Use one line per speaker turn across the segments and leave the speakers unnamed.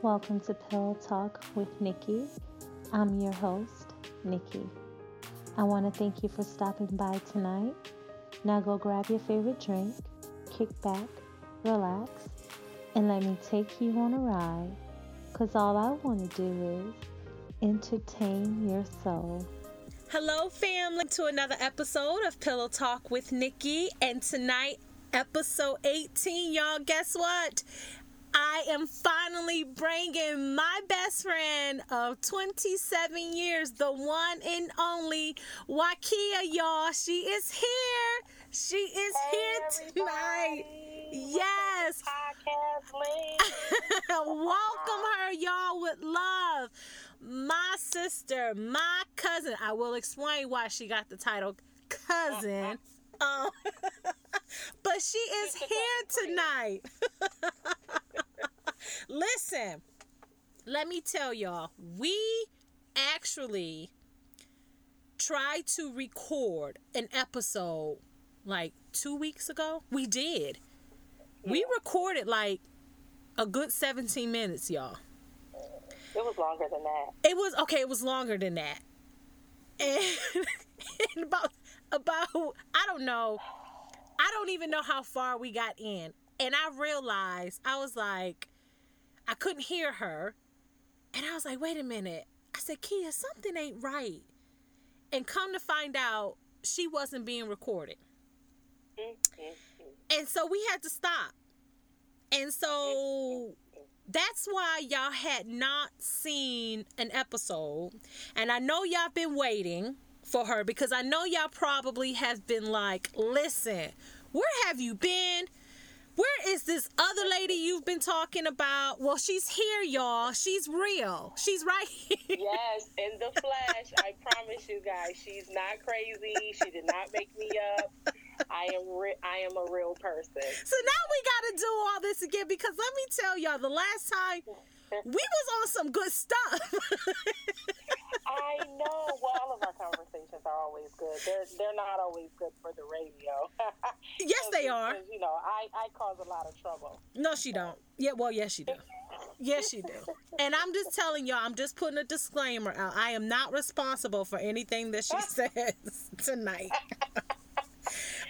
Welcome to Pillow Talk with Nikki. I'm your host, Nikki. I want to thank you for stopping by tonight. Now go grab your favorite drink, kick back, relax, and let me take you on a ride. Because all I want to do is entertain your soul.
Hello, family, to another episode of Pillow Talk with Nikki. And tonight, episode 18, y'all, guess what? I am finally bringing my best friend of 27 years, the one and only Wakia, y'all. She is here. She is
hey,
here tonight. Yes.
Podcast
Welcome her, y'all, with love. My sister, my cousin. I will explain why she got the title cousin. Um, but she is here tonight. Listen, let me tell y'all, we actually tried to record an episode like two weeks ago. We did. We recorded like a good 17 minutes, y'all.
It was longer than that.
It was okay, it was longer than that. And, and about about I don't know. I don't even know how far we got in. And I realized I was like I couldn't hear her. And I was like, wait a minute. I said, Kia, something ain't right. And come to find out, she wasn't being recorded. Mm-hmm. And so we had to stop. And so mm-hmm. that's why y'all had not seen an episode. And I know y'all been waiting for her because I know y'all probably have been like, listen, where have you been? Where is this other lady you've been talking about? Well, she's here, y'all. She's real. She's right here.
Yes, in the flesh. I promise you guys, she's not crazy. She did not make me up. I am re- I am a real person.
So now we got to do all this again because let me tell y'all, the last time we was on some good stuff.
I know. Well, all of our conversations are always good. They're they're not always good for the radio.
yes, they are.
You know, I I cause a lot of trouble.
No, she don't. Yeah, well, yes, she do. Yes, she do. And I'm just telling y'all, I'm just putting a disclaimer out. I am not responsible for anything that she says tonight.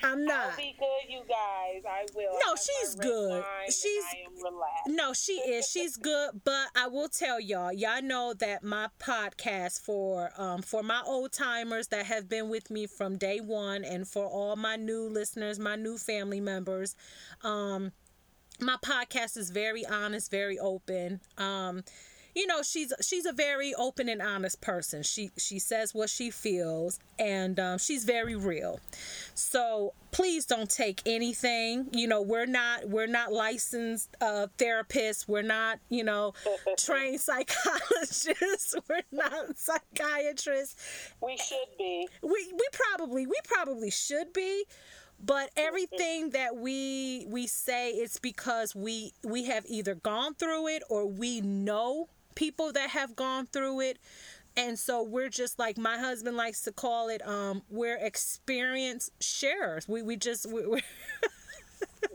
I'm not.
I'll be good, you guys. I will.
No, she's good. She's
I am relaxed.
No, she is. She's good, but I will tell y'all, y'all know that my podcast for um for my old timers that have been with me from day 1 and for all my new listeners, my new family members, um my podcast is very honest, very open. Um you know she's she's a very open and honest person. She she says what she feels and um, she's very real. So please don't take anything you know we're not we're not licensed uh, therapists. We're not you know trained psychologists. We're not psychiatrists.
We should be.
we we probably we probably should be but everything that we we say it's because we we have either gone through it or we know people that have gone through it and so we're just like my husband likes to call it um we're experience sharers we we just we, we're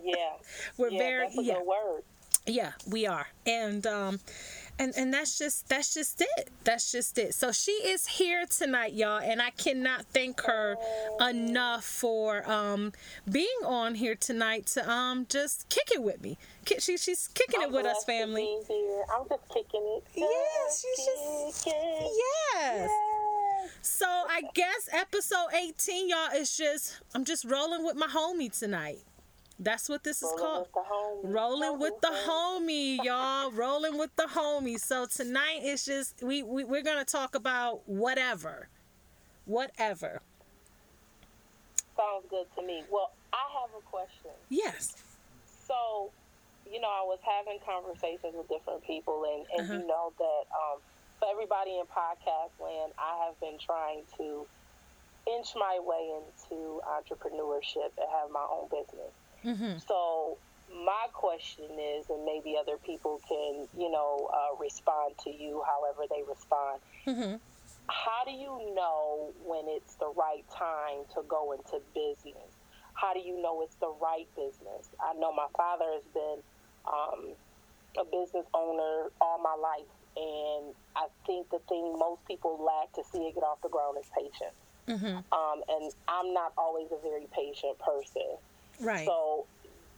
Yeah.
we're
yeah,
very yeah
word.
yeah we are and um and and that's just that's just it. That's just it. So she is here tonight y'all and i cannot thank her enough for um being on here tonight to um just kick it with me. She, she's kicking it
I'm
with us family.
I'm just kicking it.
Yes, she's just- yes.
Yes.
so i guess episode 18 y'all is just i'm just rolling with my homie tonight that's what this is called
with the
rolling with the homie y'all rolling with the homie so tonight it's just we, we we're gonna talk about whatever whatever
Sounds good to me. Well, I have a question.
yes
So, you know, I was having conversations with different people, and, and
Uh-huh.
you know that um, for everybody in podcast land, I have been trying to inch my way into entrepreneurship and have my own business.
Mm-hmm.
So, my question is, and maybe other people can, you know, uh, respond to you however they respond.
Mm-hmm.
How do you know when it's the right time to go into business? How do you know it's the right business? I know my father has been um, a business owner all my life, and I think the thing most people lack to see it get off the ground is patience.
Mm-hmm.
Um, and I'm not always a very patient person.
Right.
So,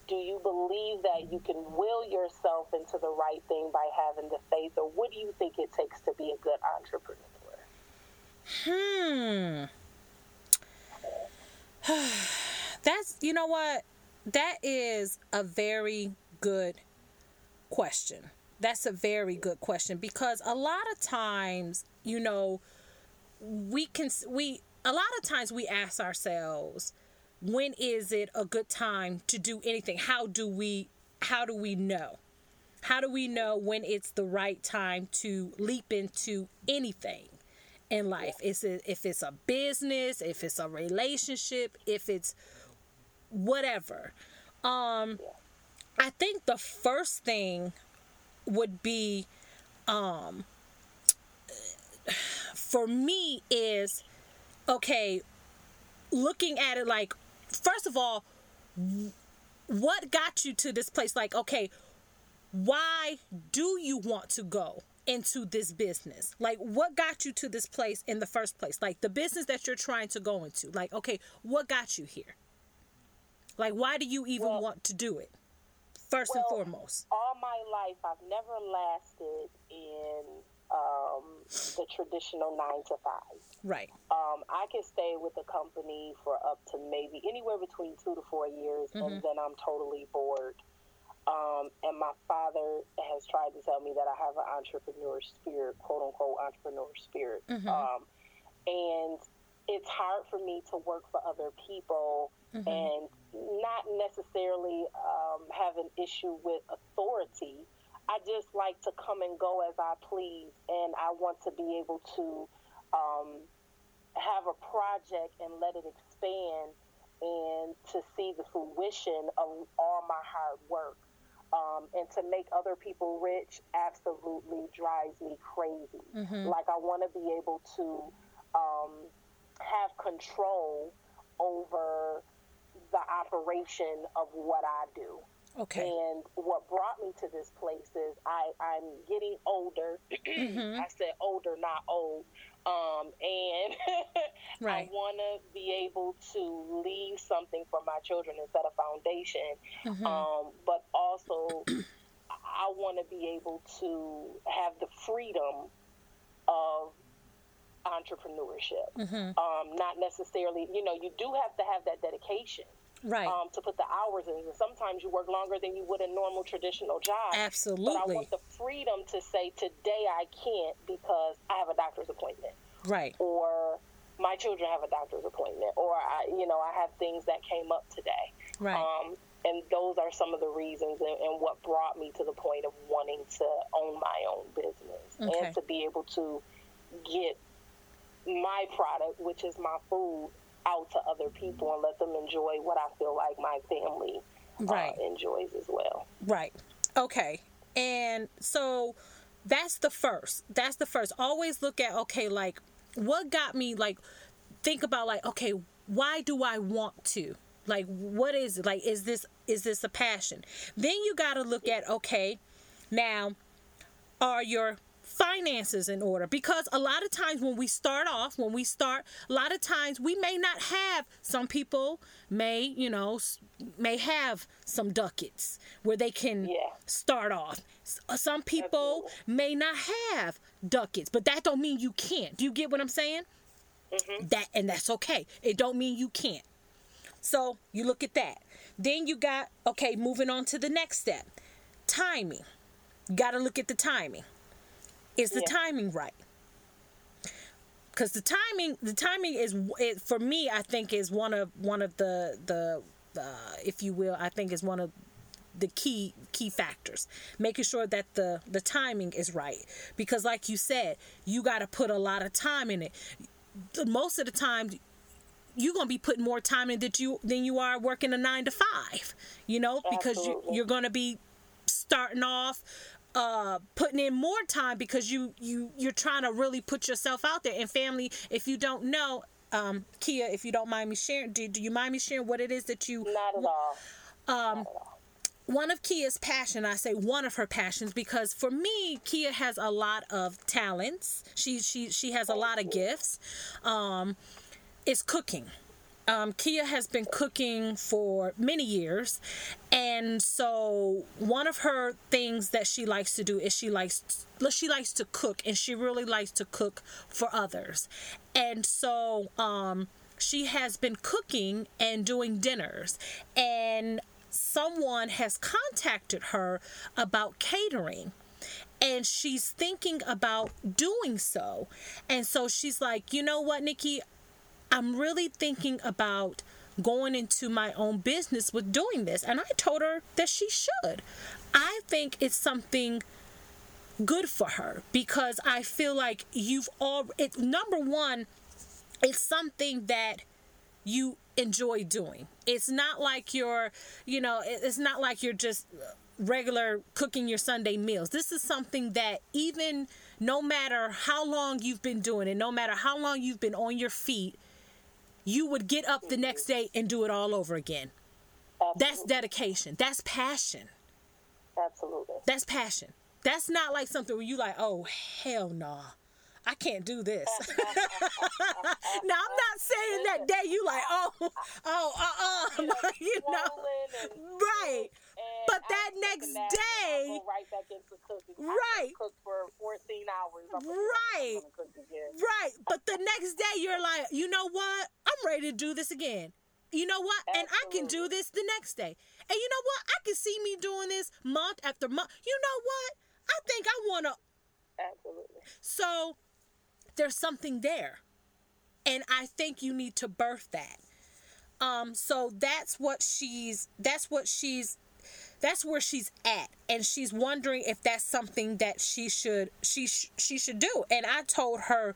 do you believe that you can will yourself into the right thing by having the faith, or what do you think it takes to be a good entrepreneur?
Hmm. That's, you know what? That is a very good question. That's a very good question because a lot of times, you know, we can, we, a lot of times we ask ourselves, when is it a good time to do anything? How do we, how do we know? How do we know when it's the right time to leap into anything? in life. It's a, if it's a business, if it's a relationship, if it's whatever. Um, I think the first thing would be, um, for me is okay. Looking at it like, first of all, what got you to this place? Like, okay, why do you want to go? into this business? Like, what got you to this place in the first place? Like, the business that you're trying to go into. Like, okay, what got you here? Like, why do you even well, want to do it? First
well,
and foremost.
All my life, I've never lasted in um, the traditional nine to five.
Right.
Um, I can stay with a company for up to maybe anywhere between two to four years, mm-hmm. and then I'm totally bored. Um, and my father has tried to tell me that I have an entrepreneur spirit, quote unquote entrepreneur spirit. Mm-hmm. Um, and it's hard for me to work for other people mm-hmm. and not necessarily um, have an issue with authority. I just like to come and go as I please, and I want to be able to um, have a project and let it expand and to see the fruition of all my hard work. Um, and to make other people rich absolutely drives me crazy. Mm-hmm. Like, I want to be able to um, have control over the operation of what I do.
Okay.
And what brought me to this place is I, I'm getting older. Mm-hmm. I said older, not old. Um, and right. I want to be able to leave something for my children and set a foundation. Mm-hmm. Um, but also, I want to be able to have the freedom of entrepreneurship. Mm-hmm. Um, not necessarily, you know, you do have to have that dedication
right.
um, to put the hours in. And sometimes you work longer than you would a normal traditional job.
Absolutely
but i want the freedom to say today i can't because i have a doctor's appointment.
Right.
Or my children have a doctor's appointment. Or i you know i have things that came up today.
Right.
Um, and those are some of the reasons and, and, what brought me to the point of wanting to own my own business okay. and to be able to get my product which is my food out to other people and let them enjoy what I feel like my family uh, right. uh, enjoys as well.
Right. Okay. And so that's the first. That's the first. Always look at okay, like what got me like think about like okay, why do I want to? Like what is it? Like is this is this a passion? Then you got to look at okay, now are your finances in order. Because a lot of times when we start off when we start a lot of times we may not have some people may you know may have some ducats where they can
yeah.
start off. Uh, some people Absolutely. may not have ducats but that don't mean you can't. Do you get what i'm saying? Mm-hmm. that and that's okay. It don't mean you can't. So you look at that. Then you got okay moving on to the next step. Timing. You got to look at the timing is the yeah. timing right? Because the timing, the timing is it, for me. I think is one of one of the the uh, if you will. I think is one of the key key factors making sure that the the timing is right because like you said you got to put a lot of time in it most of the time you're gonna be putting more time in that you than you are working a nine to five you know because you, you're gonna be starting off uh, putting in more time because you you you're trying to really put yourself out there. And family, if you don't know, um, Kia, if you don't mind me sharing, do, do you mind me sharing what it is that you?
Not at all.
Um,
Not at all.
one of Kia's passion, I say one of her passions because for me, Kia has a lot of talents. She she she has a lot of gifts. Um, is cooking. Um, Kia has been cooking for many years, and so one of her things that she likes to do is she likes she likes to cook, and she really likes to cook for others, and so um, she has been cooking and doing dinners, and someone has contacted her about catering and she's thinking about doing so. And so she's like, you know what, Nikki, I'm really thinking about going into my own business with doing this. And I told her that she should. I think it's something good for her because I feel like you've all, it, number one, it's something that you enjoy doing. It's not like you're, you know, it's not like you're just regular cooking your Sunday meals. This is something that even no matter how long you've been doing it, no matter how long you've been on your feet, you would get up the next day and do it all over again. Absolutely. That's dedication. That's passion.
Absolutely.
That's passion. That's not like something where you like, oh hell no. Nah. I can't do this. now I'm not saying that day you like, oh, oh, uh, uh, you know, right. But that next day,
right back into cooking.
Right.
Cook for 14 hours.
right. Right. But the next day, you're like, you know what? I'm ready to do this again. You know what? Absolutely. And I can do this the next day. And you know what? I can see me doing this month after month. You know what? I think I want to.
Absolutely.
So there's something there. And I think you need to birth that. Um, so that's what she's that's what she's that's where she's at and she's wondering if that's something that she should she she should do and i told her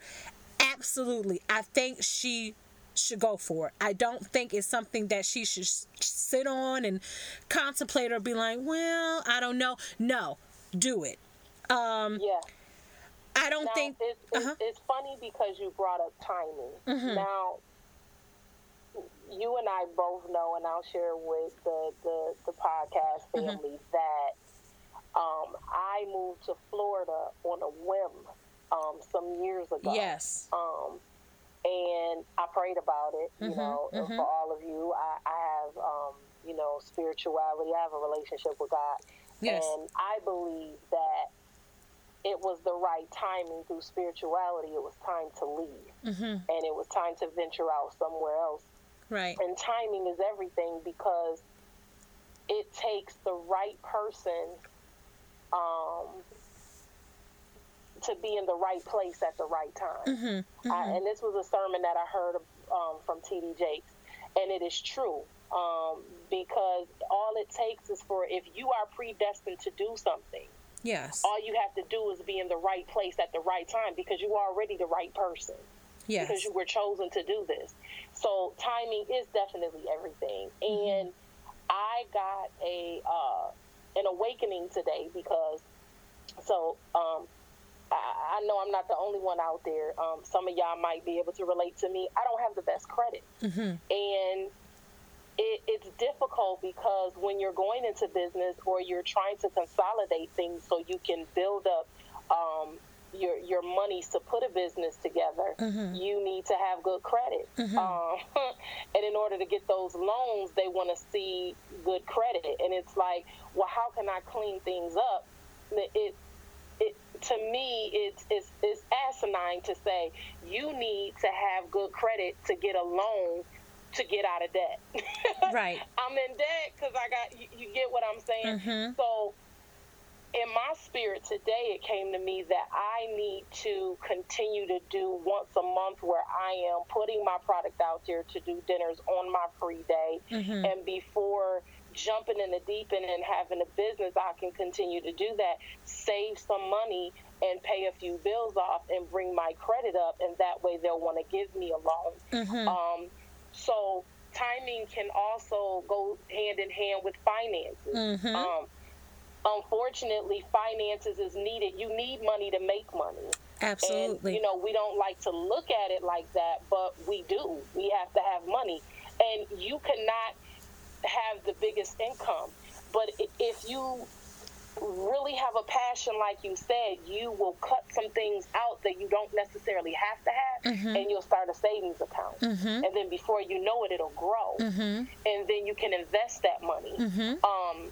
absolutely i think she should go for it i don't think it's something that she should sit on and contemplate or be like well i don't know no do it um
yeah
I don't
now,
think
it's, it's, uh-huh. it's, funny because you brought up timing. Mm-hmm. Now, you and I both know, and I'll share with the the, the podcast mm-hmm. family mm-hmm. that um, I moved to Florida on a whim um, some years ago.
Yes.
Um, and I prayed about it. You mm-hmm. know, mm-hmm. for all of you, I, I have um, you know spirituality. I have a relationship with God, yes. and I believe that it was the right timing through spirituality. It was time to leave, mm-hmm. and it was time to venture out somewhere else.
Right.
And timing is everything because it takes the right person um, to be in the right place at the right time. Mm-hmm. Mm-hmm. I, and this was a sermon that I heard um, from T.D. Jakes, and it is true. Um, because all it takes is for if you are predestined to do something,
Yes.
All you have to do is be in the right place at the right time because you are already the right person.
Yes.
Because you were chosen to do this. So timing is definitely everything. Mm-hmm. And I got a uh, an awakening today because so um, I, I, know I'm not the only one out there. Um, some of y'all might be able to relate to me. I don't have the best credit, mm-hmm. and it, it's difficult because when you're going into business or you're trying to consolidate things so you can build up um, your your monies to put a business together, mm-hmm. you need to have good credit. Mm-hmm. Um, and in order to get those loans, they want to see good credit. And it's like, well, how can I clean things up? It, it to me, it's, it's, it's asinine to say you need to have good credit to get a loan to get out of debt.
right.
I'm in debt because I got, you, you, get what I'm saying? Mm-hmm. So, in my spirit today, it came to me that I need to continue to do once a month where I am putting my product out there to do dinners on my free day. Mm-hmm. And before jumping in the deep end and having a business, I can continue to do that, save some money and pay a few bills off and bring my credit up. And that way they'll want to give me a loan. Mm-hmm. Um, so timing can also go hand in hand with finances. Mm-hmm. Um, unfortunately, finances is needed. You need money to make money.
Absolutely.
And, you know, we don't like to look at it like that, but we do. We have to have money. And you cannot have the biggest income. But if you really have a passion, like you said, you will cut some things out that you don't necessarily have to have, mm-hmm. and you'll start a savings account. Mm-hmm. And then before you know it, it'll grow. Mm-hmm. And then you can invest that money. Mm-hmm. Um,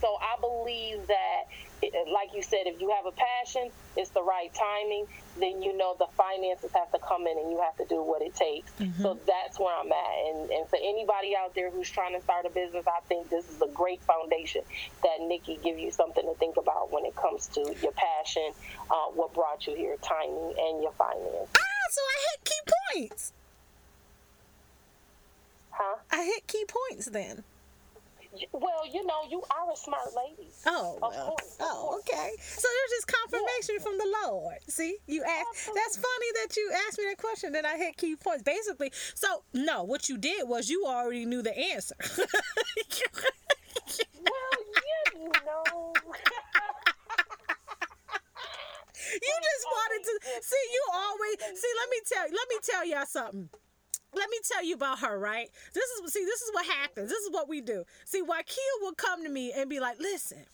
so I believe that like you said, if you have a passion, it's the right timing, then you know the finances have to come in and you have to do what it takes. Mm-hmm. So that's where I'm at. And, and for anybody out there who's trying to start a business, I think this is a great foundation that Nikki give you something to think about when it comes to your passion, uh, what brought you here, timing, and your finances.
Ah, so I hit key points.
Huh?
I hit key points then.
Well, you know, you are a smart lady.
Oh, of well. course. Of oh, course. okay. So there's just confirmation yeah. from the Lord. See, you asked. That's funny that you asked me that question. Then I hit key points. Basically, so no, what you did was you already knew the answer. well,
you know.
you just wanted to see. You always see. Let me tell. Let me tell y'all something let me tell you about her, right? This is see, this is what happens. This is what we do. See, Wakia will come to me and be like, listen,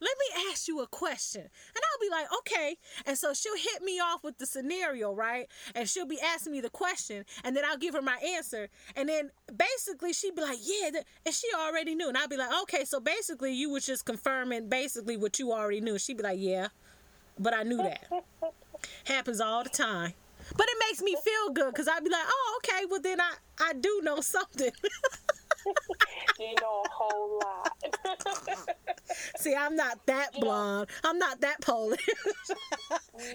let me ask you a question. And I'll be like, okay. And so she'll hit me off with the scenario, right? And she'll be asking me the question, and then I'll give her my answer. And then basically she'd be like, yeah, and she already knew. And I'll be like, okay, so basically you was just confirming basically what you already knew. She'd be like, yeah, but I knew that. Happens all the time. But it makes me feel good because I'd be like, oh, okay, well then I, I do know something.
you know a whole lot.
See, I'm not that blonde. I'm not that Polish.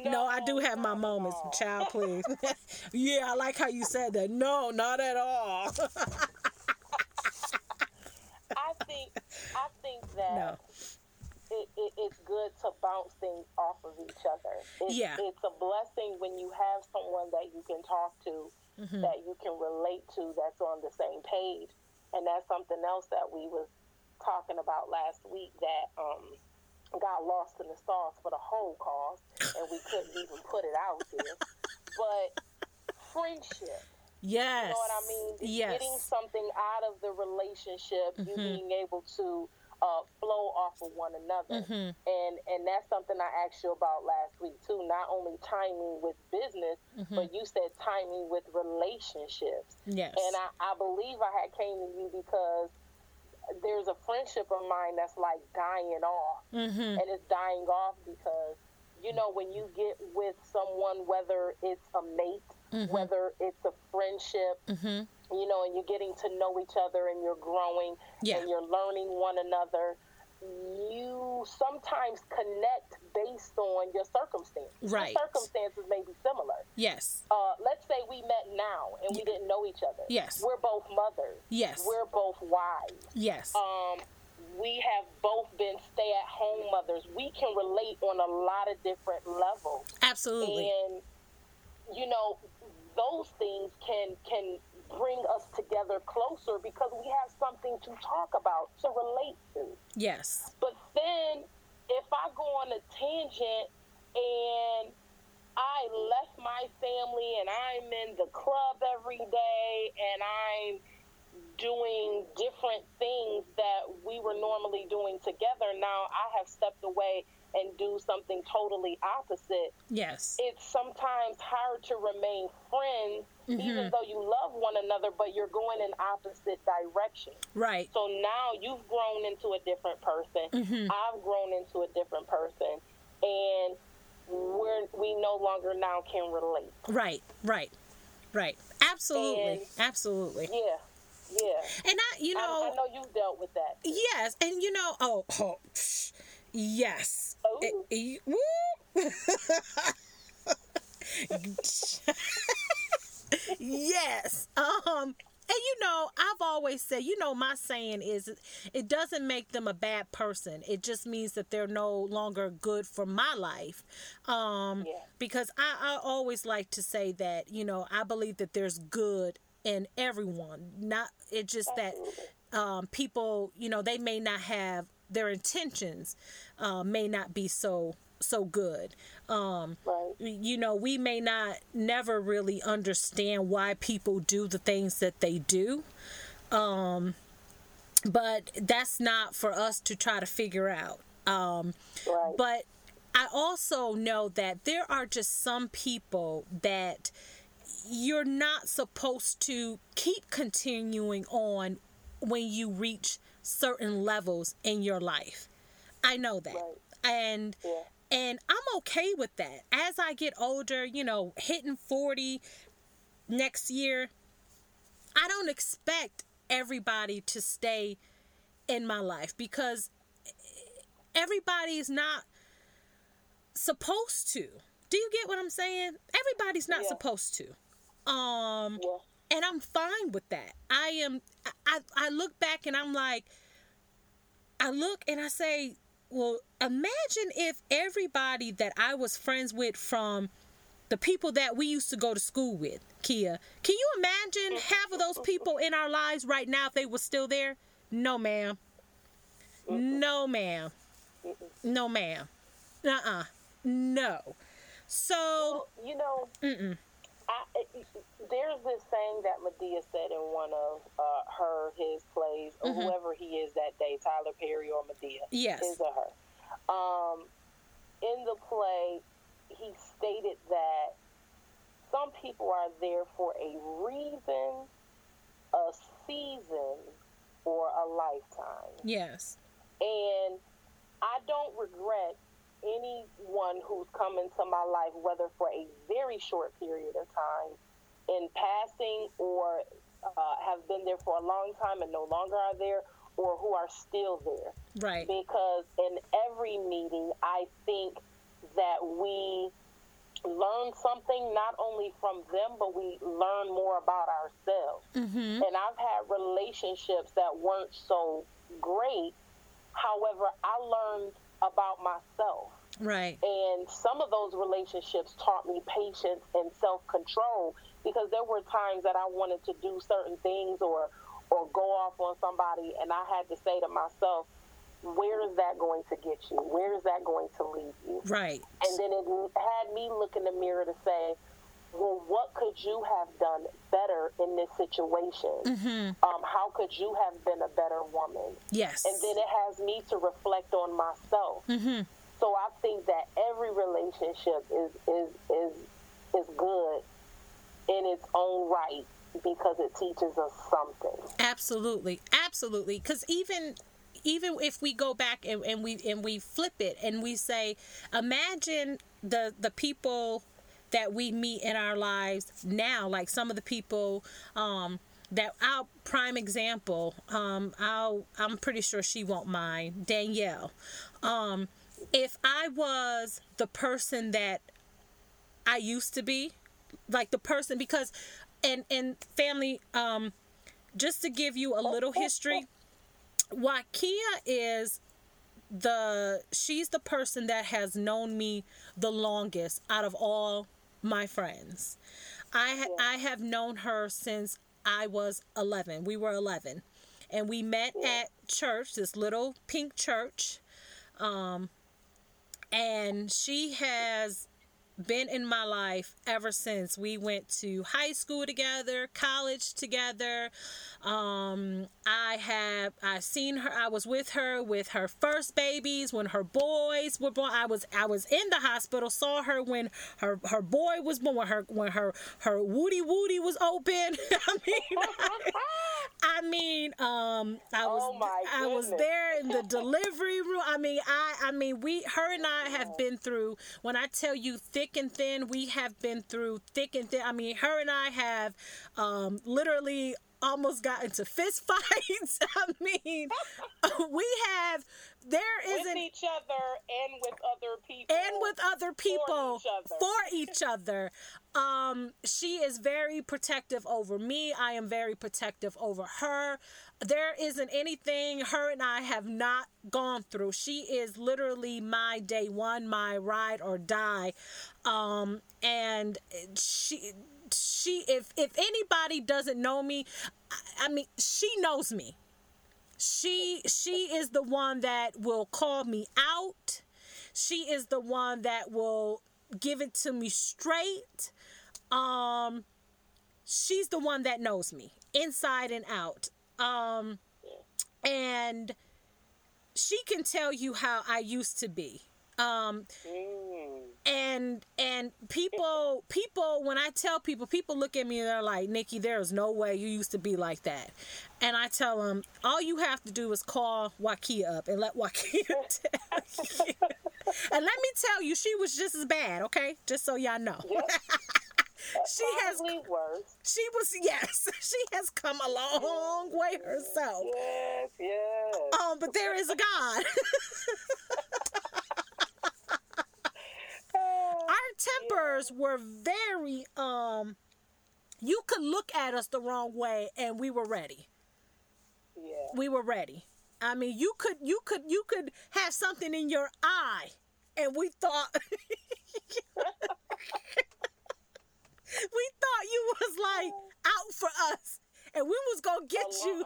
no, no, I do have my moments, child, please. yeah, I like how you said that. No, not at all.
I think I think that no it, it, it's good to bounce things off of each other. It's,
yeah.
it's a blessing when you have someone that you can talk to, mm-hmm. that you can relate to, that's on the same page. And that's something else that we was talking about last week that um, got lost in the sauce for the whole cause, and we couldn't even put it out there. But friendship.
Yes.
You know what I mean?
Yes.
Getting something out of the relationship, mm-hmm. you being able to uh, flow off of one another. Mm-hmm. And and that's something I asked you about last week too. Not only timing with business, mm-hmm. but you said timing with relationships.
Yes.
And I, I believe I had came to you because there's a friendship of mine that's like dying off. Mm-hmm. And it's dying off because you know when you get with someone whether it's a mate mm-hmm. whether it's a friendship mm-hmm you know, and you're getting to know each other and you're growing yeah. and you're learning one another. You sometimes connect based on your circumstances.
Right.
Your circumstances may be similar.
Yes.
Uh, let's say we met now and we didn't know each other.
Yes.
We're both mothers.
Yes.
We're both wives.
Yes.
Um, we have both been stay at home mothers. We can relate on a lot of different levels.
Absolutely.
And you know, those things can can bring us together closer because we have something to talk about, to relate to.
Yes.
But then if I go on a tangent and I left my family and I'm in the club every day and I'm doing different things that we were normally doing together. Now I have stepped away and do something totally opposite.
Yes.
It's sometimes hard to remain friends mm-hmm. even though you love one another, but you're going in opposite directions.
Right.
So now you've grown into a different person. Mm-hmm. I've grown into a different person. And we're we no longer now can relate.
Right, right, right. Absolutely. And, Absolutely.
Yeah. Yeah.
And I you know
I, I know you dealt with that.
Yes, and you know, oh, oh yes. Oh. It, it, yes. Um and you know, I've always said, you know, my saying is it doesn't make them a bad person. It just means that they're no longer good for my life. Um yeah. because I, I always like to say that, you know, I believe that there's good in everyone. Not it's just that um people, you know, they may not have their intentions uh, may not be so so good. Um,
right.
You know, we may not never really understand why people do the things that they do. Um, but that's not for us to try to figure out. Um,
Right.
but I also know that there are just some people that you're not supposed to keep continuing on when you reach certain levels in your life. I know that.
Right.
And
Yeah.
and I'm okay with that. As I get older, you know, hitting 40 next year, I don't expect everybody to stay in my life because everybody is not supposed to. Do you get what I'm saying? Everybody's not
Yeah.
supposed to. Um
Yeah.
and I'm fine with that. I am I I look back and I'm like I look and I say, well, imagine if everybody that I was friends with from the people that we used to go to school with, Kia. Can you imagine half of those people in our lives right now if they were still there? No, ma'am. No, ma'am. No, ma'am. Uh-uh. No. So,
You know,
mm-mm.
There's this saying that Madea said in one of uh, her, his plays, or
Mhm.
whoever he is that day, Tyler Perry or Madea,
yes.
his or her. Um, in the play, he stated that some people are there for a reason, a season, or a lifetime.
Yes.
And I don't regret anyone who's come into my life, whether for a very short period of time, in passing, or uh, have been there for a long time and no longer are there, or who are still there.
Right.
Because in every meeting, I think that we learn something not only from them, but we learn more about ourselves.
Mm-hmm.
And I've had relationships that weren't so great. However, I learned about myself.
Right.
And some of those relationships taught me patience and self control because there were times that I wanted to do certain things or or go off on somebody and I had to say to myself, where is that going to get you? Where is that going to lead you?
Right.
And then it had me look in the mirror to say, well, what could you have done better in this situation?
Mm-hmm.
Um, how could you have been a better woman?
Yes.
And then it has me to reflect on myself.
mm-hmm.
So I think that every relationship is is is is good in its own right because it teaches us something.
Absolutely, absolutely. Because even even if we go back and, and we and we flip it and we say, imagine the the people that we meet in our lives now, like some of the people. Um, that our prime example, um, I'll, I'm pretty sure she won't mind Danielle. Um, if I was the person that I used to be, like the person because, and and family, um, just to give you a little history, Wakia is the she's the person that has known me the longest out of all my friends. I ha- I have known her since I was 11. We were 11. And we met at church, this little pink church. Um and she has been in my life ever since we went to high school together, college together. Um, I have I seen her. I was with her with her first babies when her boys were born. I was I was in the hospital. Saw her when her her boy was born. When her when her her woody woody was open. I mean, I mean, um, I was
Oh
I was there in the delivery room. I mean, I I mean, we her and I have been through. When I tell you thick and thin, we have been through thick and thin. I mean, her and I have um, literally almost got into fist fights. I mean, we have. There
With
isn't
each other and with other people.
and with other people
each other.
for each other. Um, she is very protective over me. I am very protective over her. There isn't anything her and I have not gone through. She is literally my day one, my ride or die. Um, and she she if if anybody doesn't know me, I, I mean she knows me she she is the one that will call me out. She is the one that will give it to me straight. Um she's the one that knows me inside and out. Um and she can tell you how I used to be. Um,
Mm.
and and people people when I tell people, people look at me and they're like, "Nikki, there's no way you used to be like that." And I tell them, all you have to do is call Wakia up and let Wakia tell you. and let me tell you, she was just as bad. Okay, just so y'all know.
Yep.
she has
worse.
she was yes she has come a long way herself
Yes, yes.
um but there is a god tempers were very um you could look at us the wrong way and we were ready.
Yeah.
we were ready. I mean you could you could you could have something in your eye and we thought we thought you was like out for us and we was gonna get you.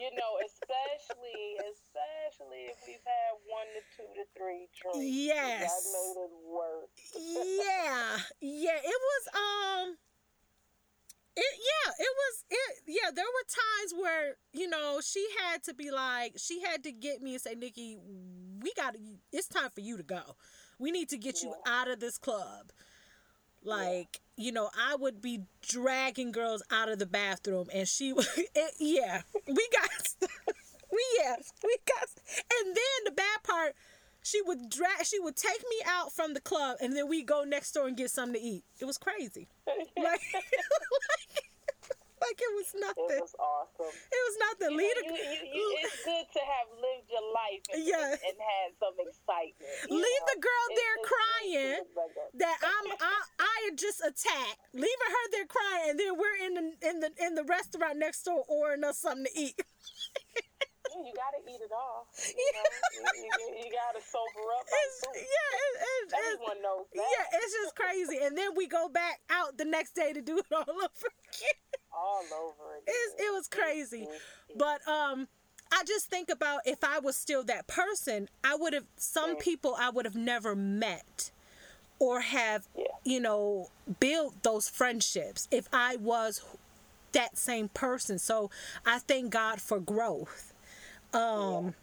you know, especially especially if we've had one to two to three drinks.
Yes.
That made it worse.
yeah yeah it was um it yeah it was it yeah there were times where you know she had to be like she had to get me and say nikki we got to it's time for you to go we need to get you out of this club like you know i would be dragging girls out of the bathroom and she would it, yeah we got we yes we got and then the bad part she would drag she would take me out from the club and then we go next door and get something to eat it was crazy like like, like it was nothing
It was awesome.
it was nothing
You,
leave
know,
the,
you, you, it's good to have lived your life and,
Yeah.
and, and had some excitement.
leave
know?
the girl there
it's
crying
that.
I'm I, I just attacked, leaving her there crying, and then we're in the in the in the restaurant next door ordering us something to eat.
You gotta eat it all. You, know? you, you, you gotta sober up.
It's, yeah, it, it, it's,
Everyone knows that.
yeah, it's just crazy. And then we go back out the next day to do it all over again.
All over again.
It's, it was crazy, but um. I just think about if I was still that person, I would have some people I would have never met or have
Yeah.
you know built those friendships if I was that same person. So I thank God for growth. Um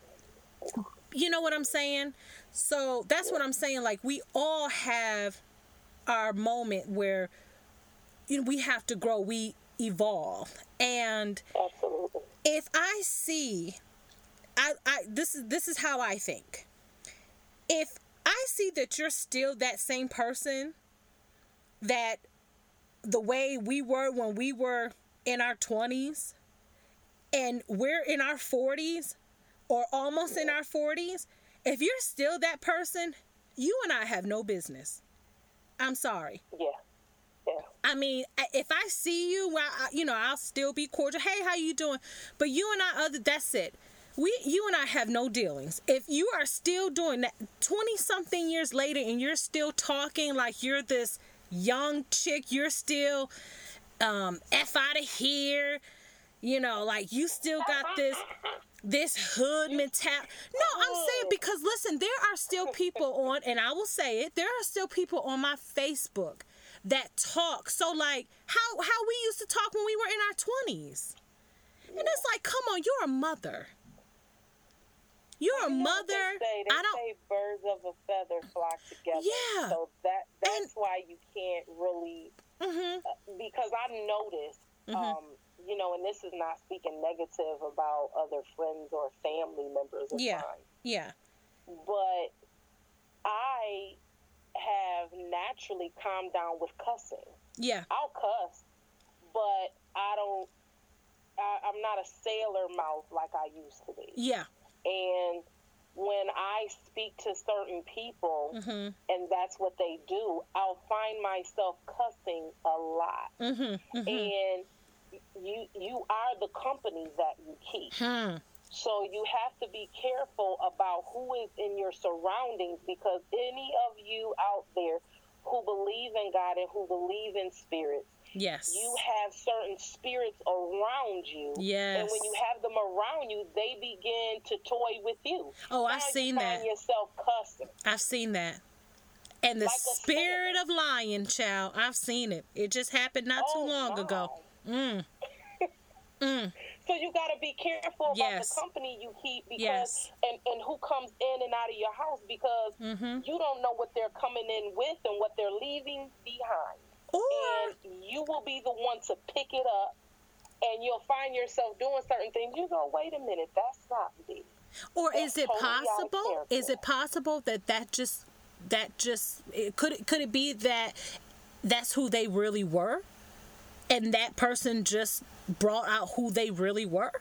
you know what I'm saying? So that's what I'm saying like we all have our moment where you know, we have to grow, we evolve. And
Absolutely.
if I see I, I this is this is how I think. If I see that you're still that same person that the way we were when we were in our 20s and we're in our 40s or almost in our 40s, if you're still that person, you and I have no business. I'm sorry.
Yeah. Yeah.
I mean, if I see you, well, I, you know, I'll still be cordial. Hey, how you doing? But you and I, other that's it. We, you and I have no dealings. If you are still doing that, twenty something years later, and you're still talking like you're this young chick, you're still um, f out of here. You know, like you still got this this hood mentality. No, I'm saying because listen, there are still people on, and I will say it. There are still people on my Facebook that talk. So like how how we used to talk when we were in our twenties, and it's like, come on, you're a mother. You're a
You
mother.
They say, they
I don't.
say birds of a feather flock together.
Yeah.
So that that's why you can't really
hmm
because I noticed, um, you know, and this is not speaking negative about other friends or family members of
Yeah.
mine,
Yeah.
but I have naturally calmed down with cussing.
Yeah.
I'll cuss, but I don't. I, I'm not a sailor mouth like I used to be.
Yeah.
And when I speak to certain people,
Mhm.
and that's what they do, I'll find myself cussing a lot.
Mhm. Mhm.
And you you are the company that you keep.
Hmm.
So you have to be careful about who is in your surroundings because any of you out there who believe in God and who believe in spirits,
Yes.
you have certain spirits around you.
Yes.
And when you have them around you, they begin to toy with you.
Oh, I've
Now
seen that.
yourself cussing.
I've seen that. And the
Like
spirit of lying, child. I've seen it. It just happened not too
Oh,
long ago. Mm. Mm.
So you got to be careful about yes. the company you keep because yes. and and who comes in and out of your house because mm-hmm. you don't know what they're coming in with and what they're leaving behind. And you will be the one to pick it up and you'll find yourself doing certain things. You go, wait a minute, that's not me.
Or that's is it totally possible? Is it possible that that just that just it, could it could it be that that's who they really were, and that person just brought out who they really were?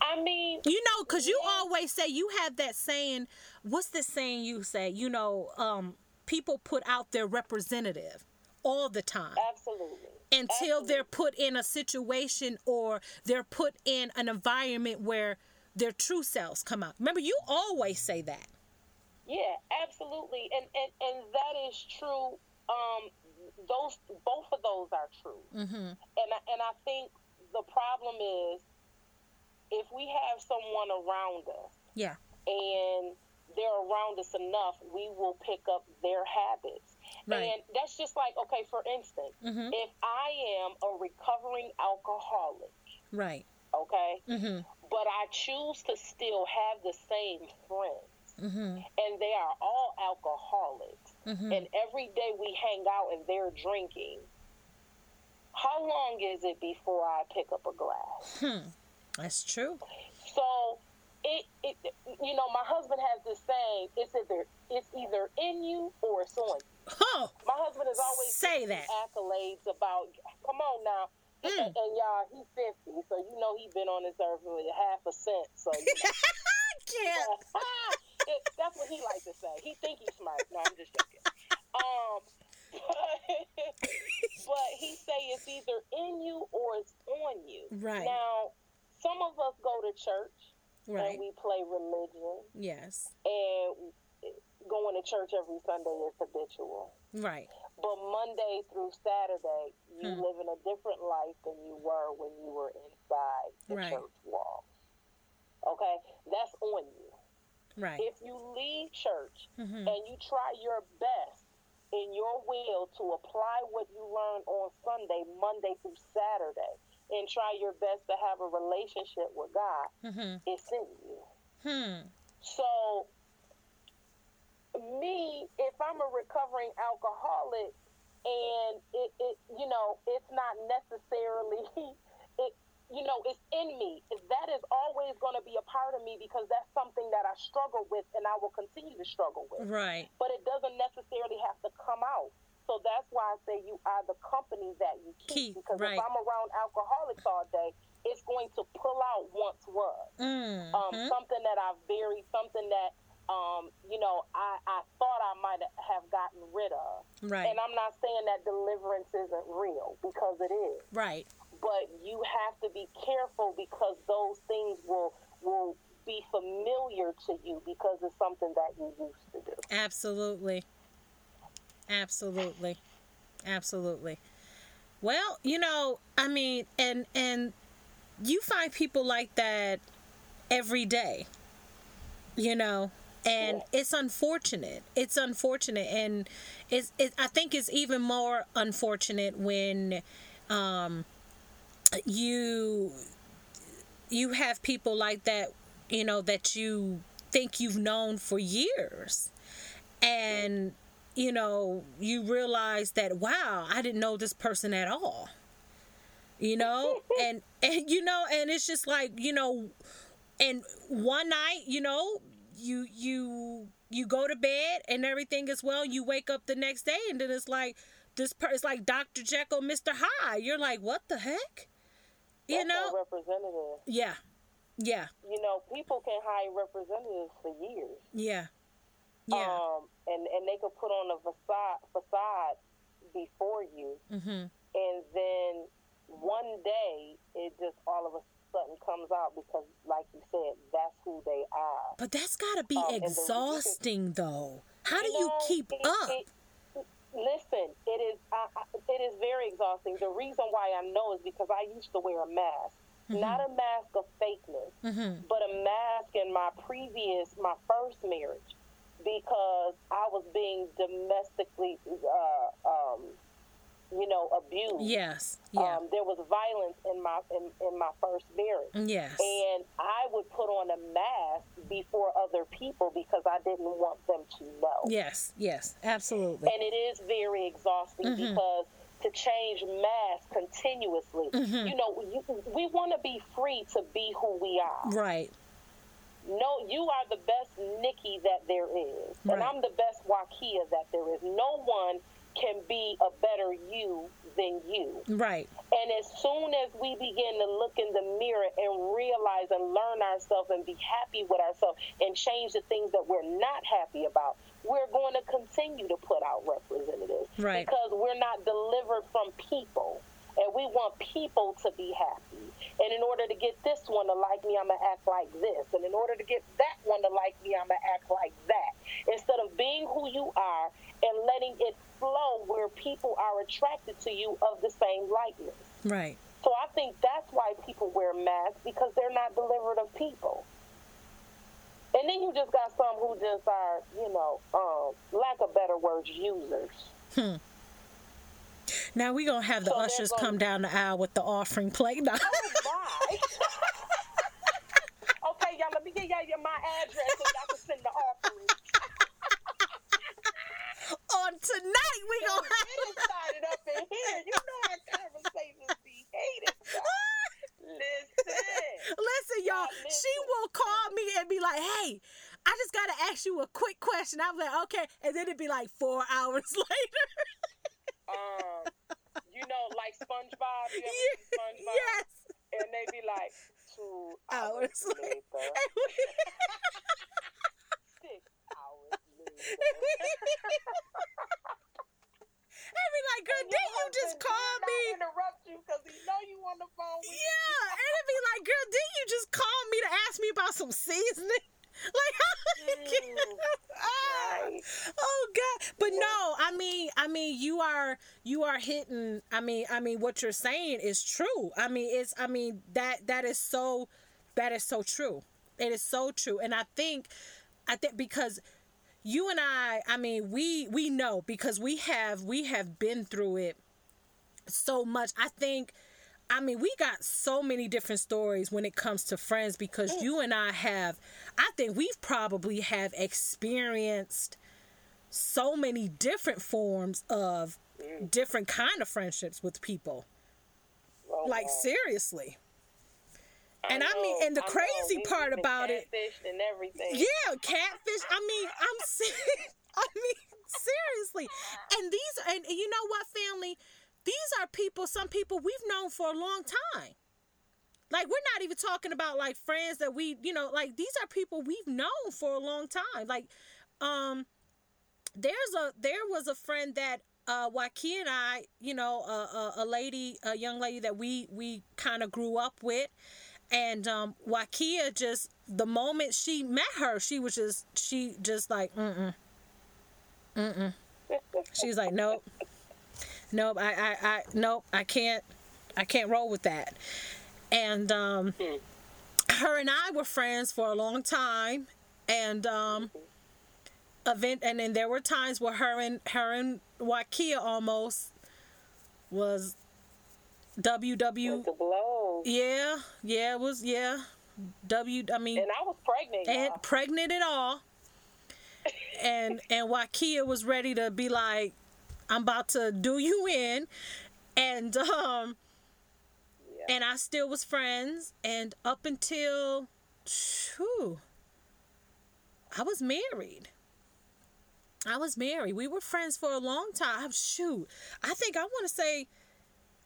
I mean,
you know, because you always say you have that saying. What's the saying you say? You know, um, people put out their representative all the time.
Absolutely
until Absolutely. they're put in a situation or they're put in an environment where their true selves come out. Remember, you always say that.
Yeah, absolutely, and and and that is true. Um, those both of those are true, mm-hmm. and I, and I think the problem is if we have someone around us,
yeah,
and they're around us enough, we will pick up their habits Right. And that's just like, okay, for instance, mm-hmm. if I am a recovering alcoholic,
right?
Okay, mm-hmm. but I choose to still have the same friends, mm-hmm. and they are all alcoholics, mm-hmm. and every day we hang out and they're drinking. How long is it before I pick up a glass?
Hmm. That's true.
So it, it, you know, my husband has this saying: it's either it's either in you or it's on you.
Oh,
my husband is always
say that
accolades about. Come on now, mm. and, and, y'all, he's fifty, so you know he's been on this earth with half a cent. So you know.
can't.
it, that's what he likes to say. He think he's smart. No, I'm just joking. Um, but, but he say it's either in you or it's on you.
Right
now, some of us go to church.
Right.
And we play religion.
Yes.
And going to church every Sunday is habitual.
Right.
But Monday through Saturday, you hmm. live in a different life than you were when you were inside the right. church walls. Okay? That's on you.
Right.
If you leave church mm-hmm. and you try your best in your will to apply what you learn on Sunday, Monday through Saturday, and try your best to have a relationship with God, mm-hmm. it's in you.
Hmm.
So me, if I'm a recovering alcoholic and it, it you know, it's not necessarily it you know, it's in me. That is always going to be a part of me because that's something that I struggle with and I will continue to struggle with.
Right.
But it doesn't necessarily have to come out. So that's why I say you are the company that you keep. keep because right. if I'm around alcoholics all day, it's going to pull out once was. Mm-hmm. Um, something that I very, something that um, you know, I, I thought I might have gotten rid of.
Right.
And I'm not saying that deliverance isn't real because it is.
Right.
But you have to be careful because those things will will be familiar to you because it's something that you used to do.
Absolutely. Absolutely. Absolutely. Well, you know, I mean, and and you find people like that every day. You know, and it's unfortunate it's unfortunate and it's it, i think it's even more unfortunate when um you you have people like that you know that you think you've known for years and you know you realize that wow i didn't know this person at all you know and and you know and it's just like you know and one night you know you you you go to bed and everything is well. You wake up the next day and then it's like this per it's like Dr. Jekyll, Mr. Hyde. You're like, what the heck?
You That's know, representative.
Yeah, yeah.
You know, people can hire representatives for years.
Yeah, yeah.
Um, and and they could put on a facade facade before you, mm-hmm. and then one day it just all of a sudden comes out because, like you said, that's who they are.
But that's got to be um, exhausting, though. How do you, know, keep
it,
up?
It, listen, it is I, I, it is very exhausting. The reason why I know is because I used to wear a mask. Mm-hmm. Not a mask of fakeness, mm-hmm. but a mask in my previous, my first marriage, because I was being domestically uh, um, you know, abused.
Yes. Yeah.
Um, there was violence in my in, in my first marriage.
yes.
And I would put on a mask before other people because I didn't want them to know.
yes. Yes. Absolutely.
And it is very exhausting
Mm-hmm.
because to change masks continuously,
Mm-hmm.
you know, you, we want to be free to be who we are.
right.
No, you are the best Nikki that there is, and I'm the best Wakia that there is. No one can be a better you than you.
Right.
And as soon as we begin to look in the mirror and realize and learn ourselves and be happy with ourselves and change the things that we're not happy about, we're going to continue to put out representatives.
Right.
Because we're not delivered from people. And we want people to be happy. And in order to get this one to like me, I'm going to act like this. And in order to get that one to like me, I'm going to act like that. Instead of being who you are and letting it flow where people are attracted to you of the same likeness.
Right.
So I think that's why people wear masks because they're not delivered of people. And then you just got some who just are, you know, um, lack of better words, users. Hmm.
Now we gonna have the
So
ushers
gonna-
come down the aisle with the offering plate. Now.
Oh okay, y'all, let me get y'all my address so y'all can send the offering.
On tonight we
Don't
gonna
get
have.
it up in here. You know our conversations be hated. Listen.
Listen, y'all.
Yeah,
She will call me and be like, "Hey, I just gotta ask you a quick question." I'm like, "Okay," and then it'd be like four hours later.
Um, you know, like SpongeBob. You
Yeah,
SpongeBob?
yes.
And they'd be like, two
Hours
hours later. Six
and be like, "Girl, didn't you just call me?"
interrupt you because he know you on the phone.
Yeah, and it'd be like, "Girl, didn't you just call me to ask me about some seasoning?" Like,
Mm,
Ah.
right.
oh god but no i mean i mean you are you are hitting i mean i mean what you're saying is true i mean it's i mean that that is so that is so true it is so true and i think i think because you and i i mean we we know because we have we have been through it so much i think I mean, we got so many different stories when it comes to friends because mm. you and I have, I think we've probably have experienced so many different forms of mm. different kind of friendships with people.
Oh,
Like seriously. And I, mean, and the
I
crazy part about it,
and everything.
yeah, catfish. I mean, I'm serious. I mean, seriously. And these, and you know what, family? These are people. Some people we've known for a long time. Like we're not even talking about like friends that we, you know, like these are people we've known for a long time. Like, um, there's a there was a friend that uh Wakia and I, you know, a, a, a lady, a young lady that we we kind of grew up with, and um Wakia just the moment she met her, she was just she just like mm mm mm. She's like nope, nope. I I I nope. I can't I can't roll with that. And um, her and I were friends for a long time, and um, event and then there were times where her and her and Wakia almost was WW
With blows.
yeah yeah it was yeah W I mean
And I was pregnant.
and
y'all.
pregnant at all and and Wakia was ready to be like I'm about to do you in and um
Yeah.
and I still was friends and up until whew, I was married. I was married. We were friends for a long time. Shoot. I think I want to say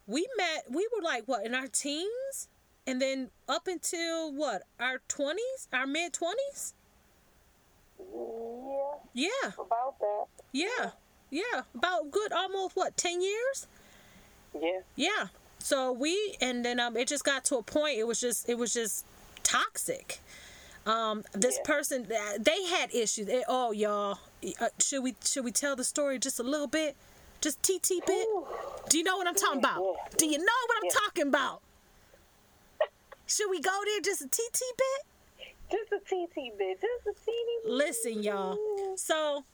we met we were like what in our teens and then up until what our 20s, our mid 20s?
Yeah,
Yeah.
about that.
Yeah. Yeah. About good almost what 10 years?
Yeah.
Yeah. So we and then um it just got to a point it was just it was just toxic. Um this
Yeah.
person they had issues. They- oh y'all uh, should we should we tell the story just a little bit? Just TT bit?
Ooh.
Do you know what I'm talking about?
Yeah.
Do you know what I'm
Yeah.
talking about? Should we go there just a TT bit?
Just a TT bit. Just a teeny. Bit.
Listen, y'all. So,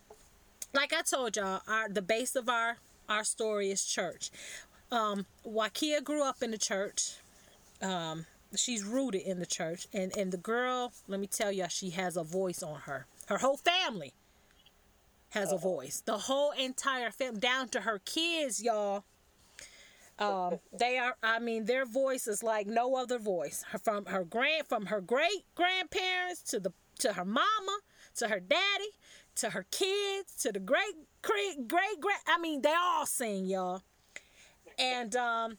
like I told y'all, our the base of our our story is church. Um, Wakia grew up in the church. Um, she's rooted in the church, and and the girl, let me tell y'all, she has a voice on her. Her whole family has a voice. The whole entire family, down to her kids, y'all. Um, they are. I mean, their voice is like no other voice. From her grand, from her great grandparents to the to her mama, to her daddy, to her kids, to the great great great great. I mean, they all sing, y'all. And um,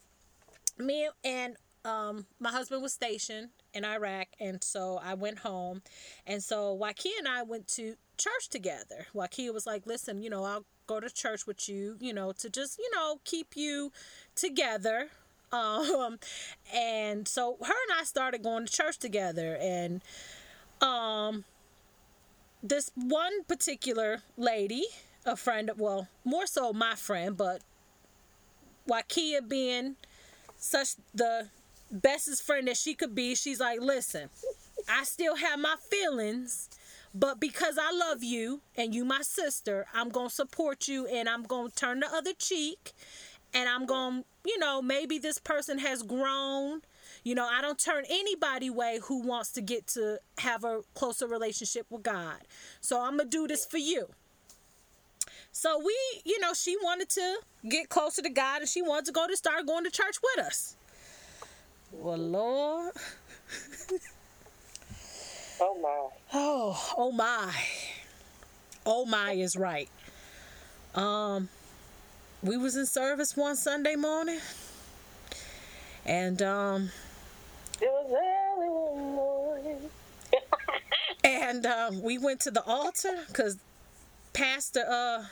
me and um, my husband was stationed in Iraq, and so I went home, and so Wakia and I went to church together. Wakia was like, "Listen, you know, I'll go to church with you, you know, to just you know keep you together." Um, and so her and I started going to church together, and um, this one particular lady, a friend, well, more so my friend, but Wakia being such the bestest friend that she could be, she's like, listen, I still have my feelings, but because I love you and you my sister, I'm gonna support you and I'm gonna turn the other cheek and I'm gonna, you know, maybe this person has grown. You know, I don't turn anybody away who wants to get to have a closer relationship with God. So I'm gonna do this for you. So we, you know, she wanted to get closer to God and she wanted to go to start going to church with us. Well, Lord.
oh my.
Oh, oh my. Oh my is right. Um we was in service one Sunday morning. And um
It was early one morning.
and um, we went to the altar because pastor uh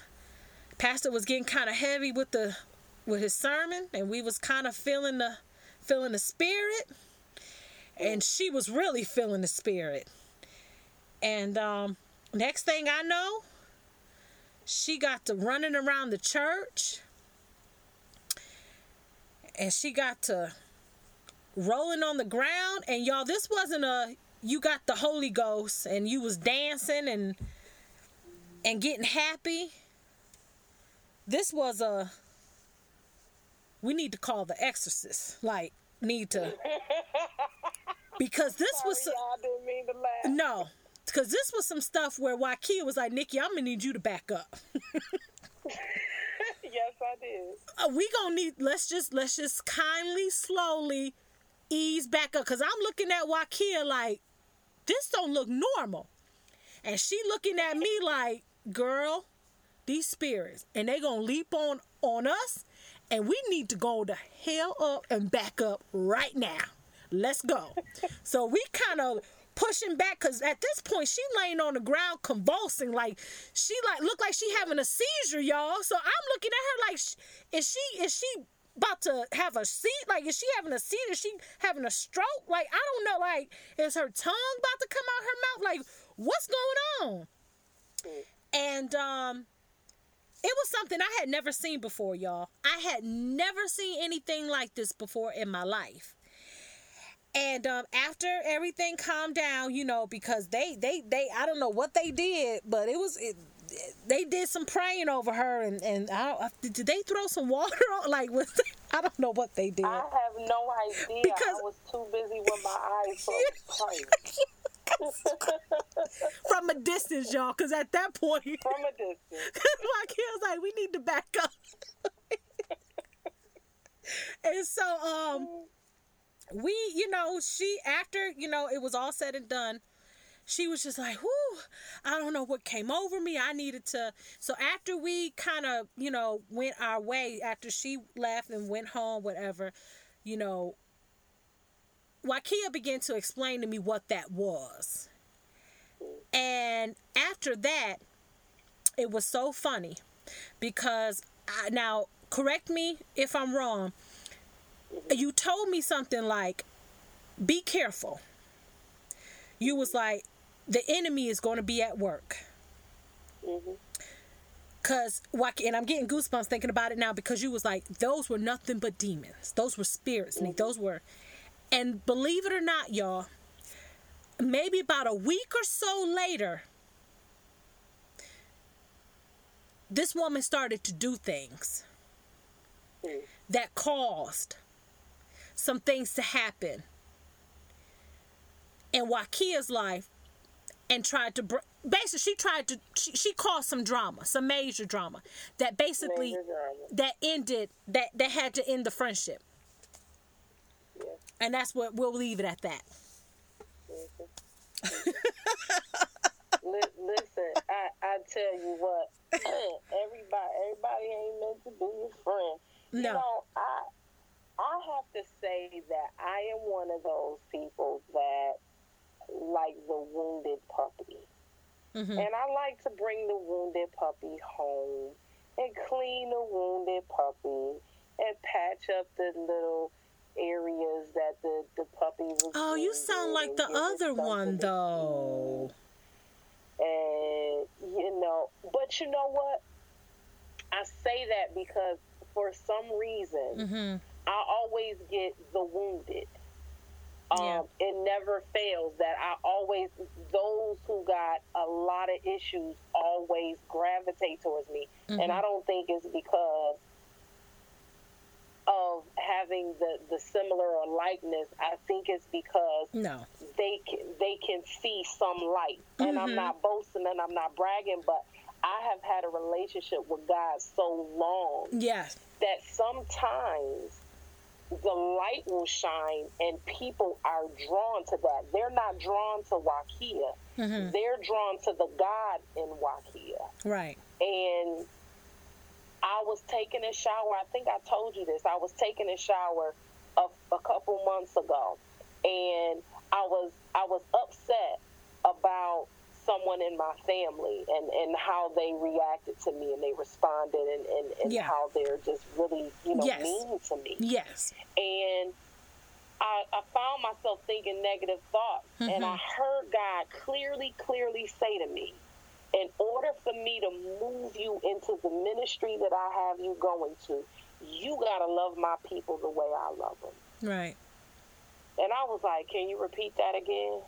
pastor was getting kind of heavy with the with his sermon and we was kind of feeling the feeling the spirit and she was really feeling the spirit and um next thing i know she got to running around the church. And she got to rolling on the ground. And y'all this wasn't a you got the holy ghost and you was dancing and and getting happy. This was a we need to call the exorcist. Like need to because this was
Sorry, y'all didn't mean to laugh.
no because this was some stuff where Wakia was like Nikki I'm gonna need you to back up.
Yes, I did.
Uh, we gonna need let's just let's just kindly slowly ease back up. Because i'm looking at wakia like this don't look normal. And she looking at me like girl these spirits and they gonna leap on on us and we need to go the hell up and back up right now. Let's go. So we kind of pushing back because at this point she laying on the ground convulsing like she like look like she having a seizure y'all. So i'm looking at her like is she is she about to have a seat like is she having a seat is she having a stroke? Like i don't know like is her tongue about to come out her mouth? Like what's going on? And um it was something i had never seen before y'all. I had never seen anything like this before in my life and um, after everything calmed down, you know, because they, they, they, I don't know what they did, but it was, it, they did some praying over her, and and I, did they throw some water on? Like, was I don't know what they did.
I have no idea.
Because-
I was too busy with my eyes from
From a distance, y'all, because at that point,
From a distance.
my kid was like, "We need to back up." and so, um, we, you know, she after you know it was all said and done, she was just like, "Whoo, I don't know what came over me. I needed to." So after we kind of, you know, went our way, after she left and went home, whatever, you know, Wakia began to explain to me what that was. And after that, it was so funny because I, now correct me if I'm wrong. You told me something like, "Be careful." You was like, "The enemy is going to be at work." Mm-hmm. Cause like, and I'm getting goosebumps thinking about it now because you was like, those were nothing but demons. Those were spirits. Nick. Those mm-hmm. were, and believe it or not, y'all, maybe about a week or so later, this woman started to do things. Mm. that caused some things to happen in Wakia's life and tried to br- basically she tried to she, she caused some drama some major drama that basically
drama.
that ended that that had to end the friendship
Yeah.
and that's what we'll leave it at that mm-hmm.
Li- listen, I, I tell you what, everybody everybody ain't meant to be your friend. You
No.
know, I I have to say that I am one of those people that like the wounded puppy.
Mhm.
And I like to bring the wounded puppy home and clean the wounded puppy and patch up the little areas that the, the puppy was
oh you sound like the other one though
and you know but you know what i say that because for some reason
mm-hmm.
I always get the wounded um,
Yeah.
it never fails that i always those who got a lot of issues always gravitate towards me and
Mm-hmm.
i don't think it's because of having the, the similar or likeness i think it's because
no
they can they can see some light. And I'm
Mhm.
not boasting and I'm not bragging, but I have had a relationship with God so long
yes
that sometimes the light will shine and people are drawn to that. They're not drawn to Wakia.
Mhm.
They're drawn to the God in Wakia.
right
And I was taking a shower. I think I told you this. I was taking a shower a, a couple months ago, and I was I was upset about someone in my family and, and how they reacted to me and they responded and, and, and
Yeah.
how they're just really you know
Yes.
mean to me
yes
and I, I found myself thinking negative thoughts, and I mm-hmm. heard God clearly, clearly say to me, in order for me to move you into the ministry that I have you going to, you got to love my people the way I love them.
right
And I was like, can you repeat that again?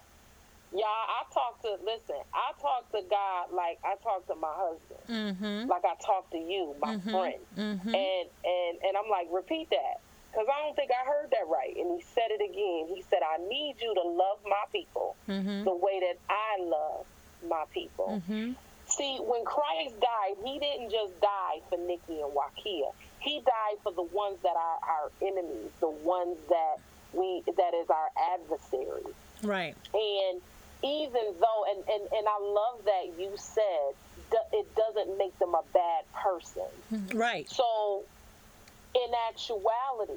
Yeah, I talk to, listen, I talk to God like I talk to my husband,
mm-hmm.
like I talk to you, my friend.
Mm-hmm.
And, and, and I'm like, repeat that. Because I don't think I heard that right. And he said it again. He said, I need you to love my people
Mm-hmm.
the way that I love my people.
Mm-hmm.
See, when Christ died, he didn't just die for Nikki and Wakia. He died for the ones that are our enemies, the ones that we that is our adversary.
right
And even though, and, and, and I love that you said, it doesn't make them a bad person.
right
So, in actuality,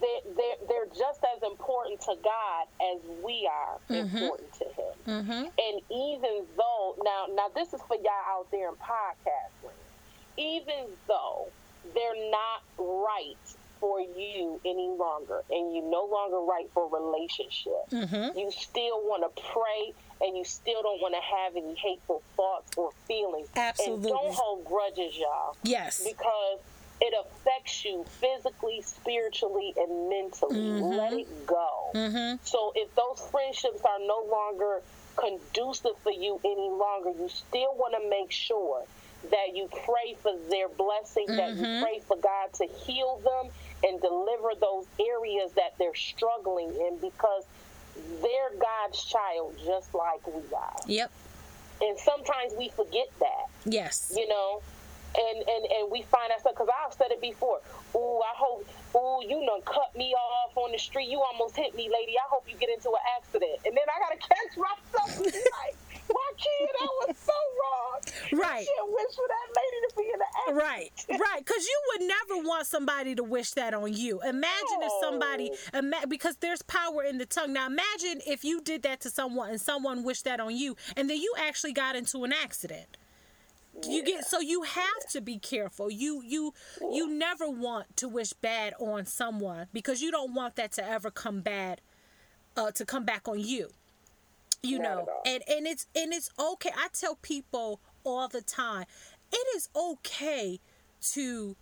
they're, they're, they're just as important to God as we are important to Him.
mm-hmm.
And even though, now, now this is for y'all out there in podcast land, even though they're not right for you any longer and you no longer right for relationship,
Mm-hmm.
you still want to pray and you still don't want to have any hateful thoughts or feelings.
Absolutely.
And don't hold grudges, y'all
yes
because it affects you physically, spiritually, and mentally. Let it go.
mm-hmm.
So if those friendships are no longer conducive for you any longer, you still want to make sure that you pray for their blessing, that you pray for God to heal them and deliver those areas that they're struggling in because they're God's child just like we are.
yep
And sometimes we forget that
yes
you know. And, and, and we find ourselves, because I've said it before. Ooh, I hope, ooh, you done cut me off on the street. You almost hit me, lady. I hope you get into an accident. And then I got to catch myself like, my kid, that was so wrong.
Right.
I wish for that lady to be in the accident.
Right, right, because you would never want somebody to wish that on you. Imagine if somebody, ima- because there's power in the tongue. Now, imagine if you did that to someone and someone wished that on you, and then you actually got into an accident. You get so you have to be careful. You you you never want to wish bad on someone because you don't want that to ever come bad, uh, to come back on you you
Not
know and and it's and it's okay. I tell people all the time it is okay to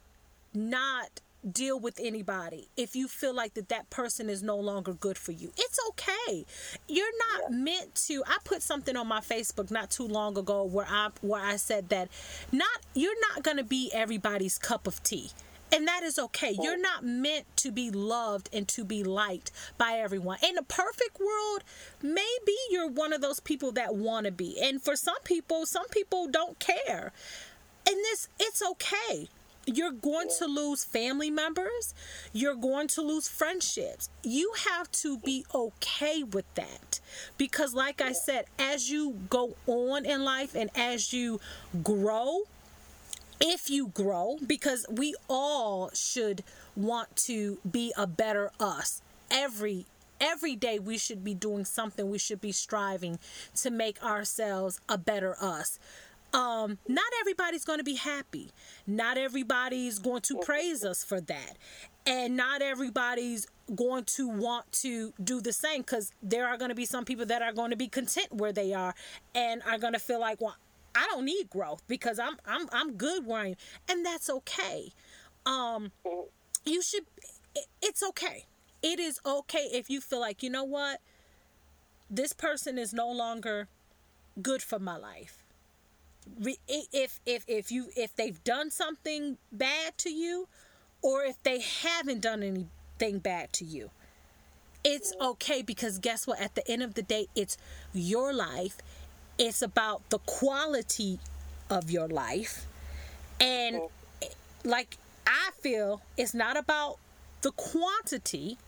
not deal with anybody if you feel like that that person is no longer good for you. It's okay. You're not meant to i put something on my facebook not too long ago where i where i said that not you're not going to be everybody's cup of tea And that is okay. Oh. You're not meant to be loved and to be liked by everyone. In a perfect world, maybe you're one of those people that want to be. And for some people, some people don't care. And this, it's okay. You're going to lose family members. You're going to lose friendships. You have to be okay with that. Because, like I said, as you go on in life and as you grow, if you grow, because we all should want to be a better us every every day we should be doing something we should be striving to make ourselves a better us um, not everybody's going to be happy. Not everybody's going to praise us for that. And not everybody's going to want to do the same because there are going to be some people that are going to be content where they are and are going to feel like, well, I don't need growth because I'm I'm I'm good where I am, and that's okay. Um, you should. It's okay. It is okay if you feel like you know what. This person is no longer good for my life if if if you if they've done something bad to you or if they haven't done anything bad to you it's okay because guess what at the end of the day it's your life it's about the quality of your life and like i feel it's not about the quantity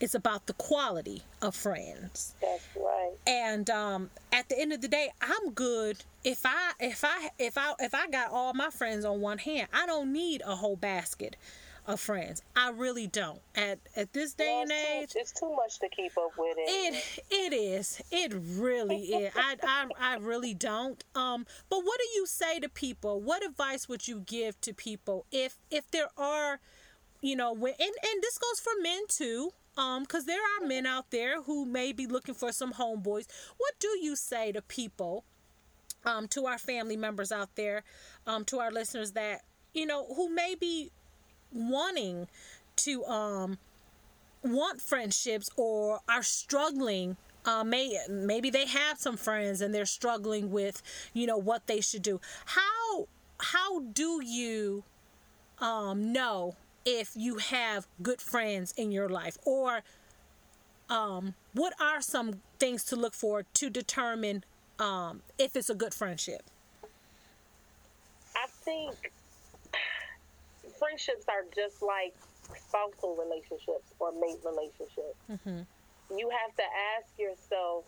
it's about the quality of friends.
That's right.
And um, at the end of the day, I'm good if I if I if I if I got all my friends on one hand. I don't need a whole basket of friends. I really don't. At at this day and age,
it's too much to keep up with
it. It it is. It really is. I, I I really don't. Um, but what do you say to people? What advice would you give to people if if there are, you know, when and and this goes for men too um because there are men out there who may be looking for some homeboys what do you say to people um to our family members out there um to our listeners that you know who may be wanting to um want friendships or are struggling uh, may maybe they have some friends and they're struggling with you know what they should do. How how do you um, know if you have good friends in your life? Or um, what are some things to look for to determine um, if it's a good friendship?
I think friendships are just like spousal relationships or mate relationships mm-hmm. you have to ask yourself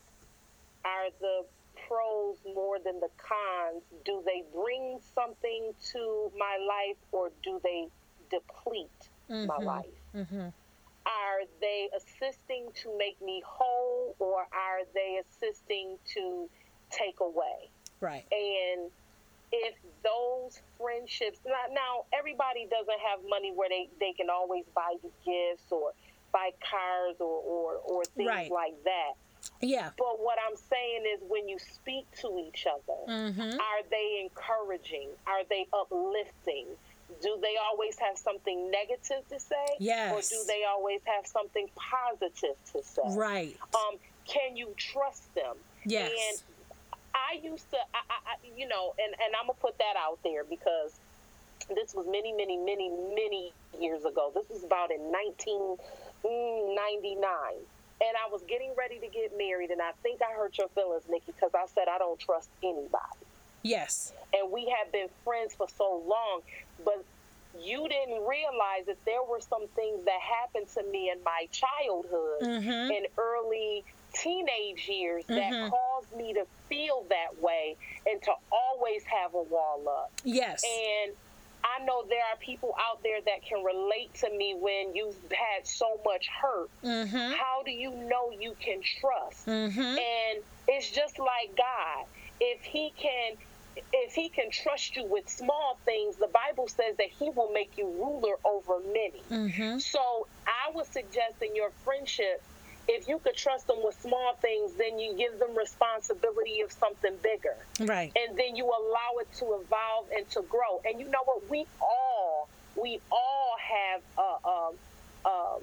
are the pros more than the cons do they bring something to my life or do they deplete mm-hmm. my life? Mm-hmm. Are they assisting to make me whole or are they assisting to take away?
Right.
And if those friendships, now, now everybody doesn't have money where they, they can always buy you gifts or buy cars or, or, or things right. like that.
Yeah.
But what I'm saying is when you speak to each other, mm-hmm. are they encouraging? Are they uplifting? do they always have something negative to say?
Yes.
Or do they always have something positive to say?
Right.
Um, can you trust them?
Yes.
And I used to, I, I, you know, and, and I'm going to put that out there because this was many, many, many, many years ago. This was about in 1999. And I was getting ready to get married, and I think I hurt your feelings, Nikki, because I said I don't trust anybody.
Yes.
And we have been friends for so long, but you didn't realize that there were some things that happened to me in my childhood mm-hmm. and early teenage years mm-hmm. that caused me to feel that way and to always have a wall up.
Yes.
And I know there are people out there that can relate to me when you've had so much hurt. Mm-hmm. How do you know you can trust? Mm-hmm. And it's just like God. If He can if he can trust you with small things, the Bible says that he will make you ruler over many. Mm-hmm. So I would suggest in your friendship, if you could trust them with small things, then you give them responsibility of something bigger.
Right.
And then you allow it to evolve and to grow. And you know what? We all, we all have a, a, um, a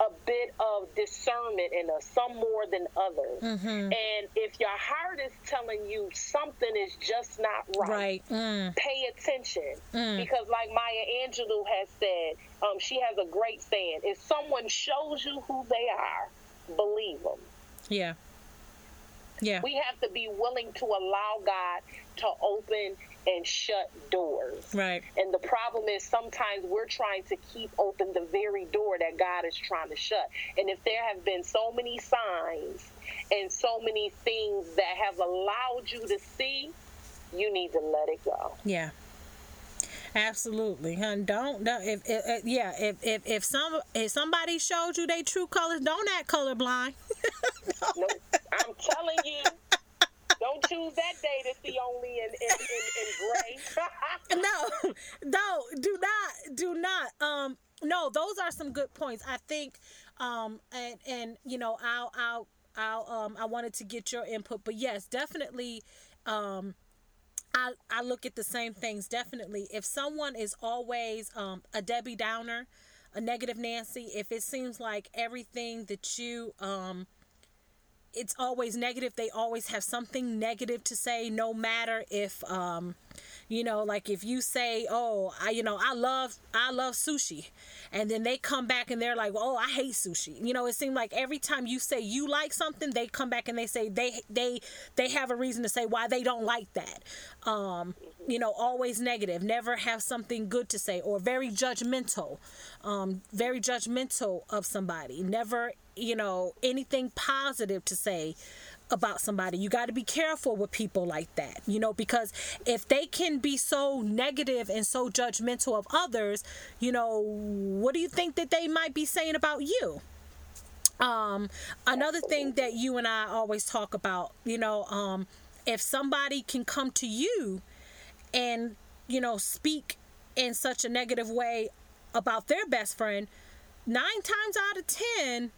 a bit of discernment in us, some more than others.
Mm-hmm.
And if your heart is telling you something is just not right,
Right. Mm.
pay attention.
Mm.
Because, like Maya Angelou has said, um, she has a great saying: "If someone shows you who they are, believe them."
Yeah. Yeah.
We have to be willing to allow God to open and shut doors.
Right.
And the problem is sometimes we're trying to keep open the very door that God is trying to shut. And if there have been so many signs and so many things that have allowed you to see, you need to let it go.
Yeah. Absolutely, hun. Don't, don't if, if, if yeah if, if if some if somebody showed you their true colors, don't act colorblind.
No, I'm telling you, don't choose that day to see only in, in, in, in gray.
no, no, do not, do not. Um, no, those are some good points. I think, um, and and you know, I'll I'll I'll um I wanted to get your input, but yes, definitely, um. I, I look at the same things definitely. If someone is always um, a Debbie Downer, a negative Nancy, if it seems like everything that you um, it's always negative. They always have something negative to say, no matter if, um, you know, like if you say, "Oh, I, you know, I love, I love sushi," and then they come back and they're like, "Oh, I hate sushi." You know, it seems like every time you say you like something, they come back and they say they, they, they have a reason to say why they don't like that. Um, you know, always negative, never have something good to say, or very judgmental, um, very judgmental of somebody, never, you know, anything positive to say about somebody. You got to be careful with people like that, you know, because if they can be so negative and so judgmental of others, you know, what do you think that they might be saying about you? Um, another thing that you and I always talk about, you know, um, if somebody can come to you and, you know, speak in such a negative way about their best friend, nine times out of ten,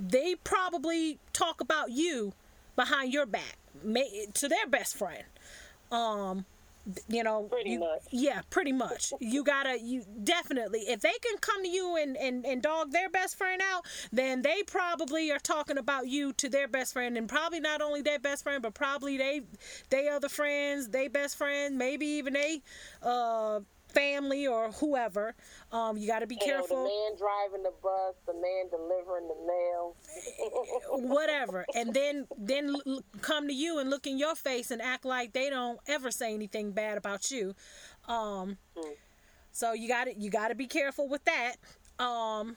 they probably talk about you behind your back may, to their best friend. Um, you know,
Pretty
you-
much.
yeah, pretty much. You gotta, you definitely, if they can come to you and, and, and dog their best friend out, then they probably are talking about you to their best friend, and probably not only their best friend, but probably they, they other friends, they best friend, maybe even they, uh, family or whoever. Um, you gotta be
You know,
careful.
the man driving the bus, the man delivering the mail.
whatever and then then come to you and look in your face and act like they don't ever say anything bad about you um so you got to you got to be careful with that um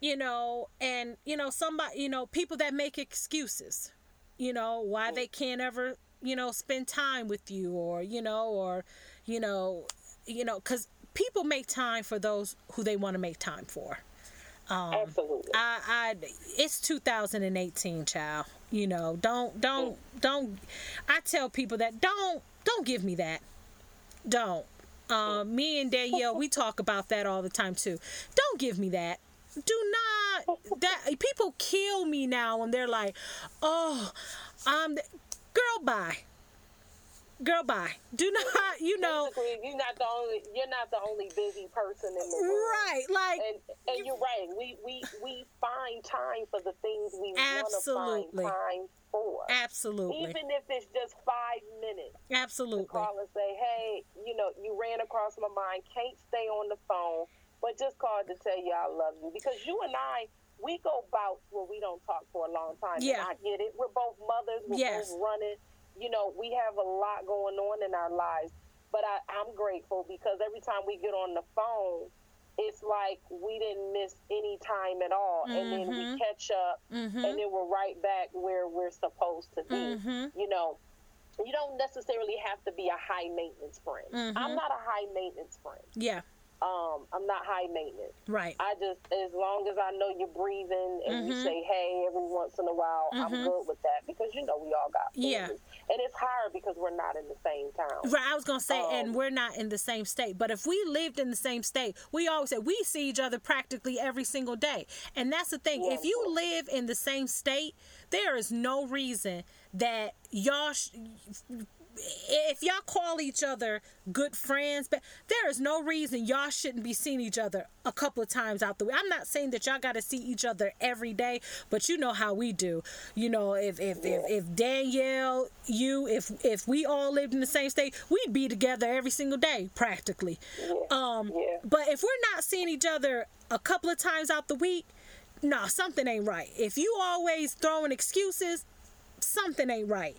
you know and you know somebody you know people that make excuses you know why they can't ever you know spend time with you or you know or you know you know cuz people make time for those who they want to make time for.
Absolutely.
I, I it's 2018 child you know don't don't don't i tell people that don't don't give me that. Don't. Um me and danielle we talk about that all the time too. Don't give me that. Do not that people kill me now when they're like oh um girl bye girl bye do not you know
Basically, you're not the only you're not the only busy person in the world.
right like
And and you're right. We we we find time for the things we want to find time for.
absolutely
Even if it's just five minutes.
absolutely
Call and say, hey, you know, you ran across my mind. Can't stay on the phone, but just called to tell you I love you because you and I. We go bouts where we don't talk for a long time.
Yeah.
And I get it. We're both mothers. We're
Yes.
both running. You know, we have a lot going on in our lives. But I, I'm grateful because every time we get on the phone, it's like we didn't miss any time at all. And then we
Mhm.
catch up
mm-hmm.
and then we're right back where we're supposed to be.
Mm-hmm.
You know, you don't necessarily have to be a high maintenance friend. I'm not a high maintenance friend.
yeah
Um, I'm not high maintenance.
right
I just, as long as I know you're breathing and you
Mhm.
say hey every once in a while, I'm good with that because you know we all got families.
Yeah.
And it's hard because we're not in the same town.
Right, I was gonna say, and
Um,
we're not in the same state. But if we lived in the same state, we always say we see each other practically every single day. And that's the thing. If you live in the same state, there is no reason that y'all sh- if y'all call each other good friends, but there is no reason y'all shouldn't be seeing each other a couple of times out the way. I'm not saying that y'all got to see each other every day, but you know how we do. You know, if if if, if Danielle, you, if if we all lived in the same state, we'd be together every single day practically. Um, but if we're not seeing each other a couple of times out the week, no, nah, something ain't right. If you always throwing excuses, something ain't right.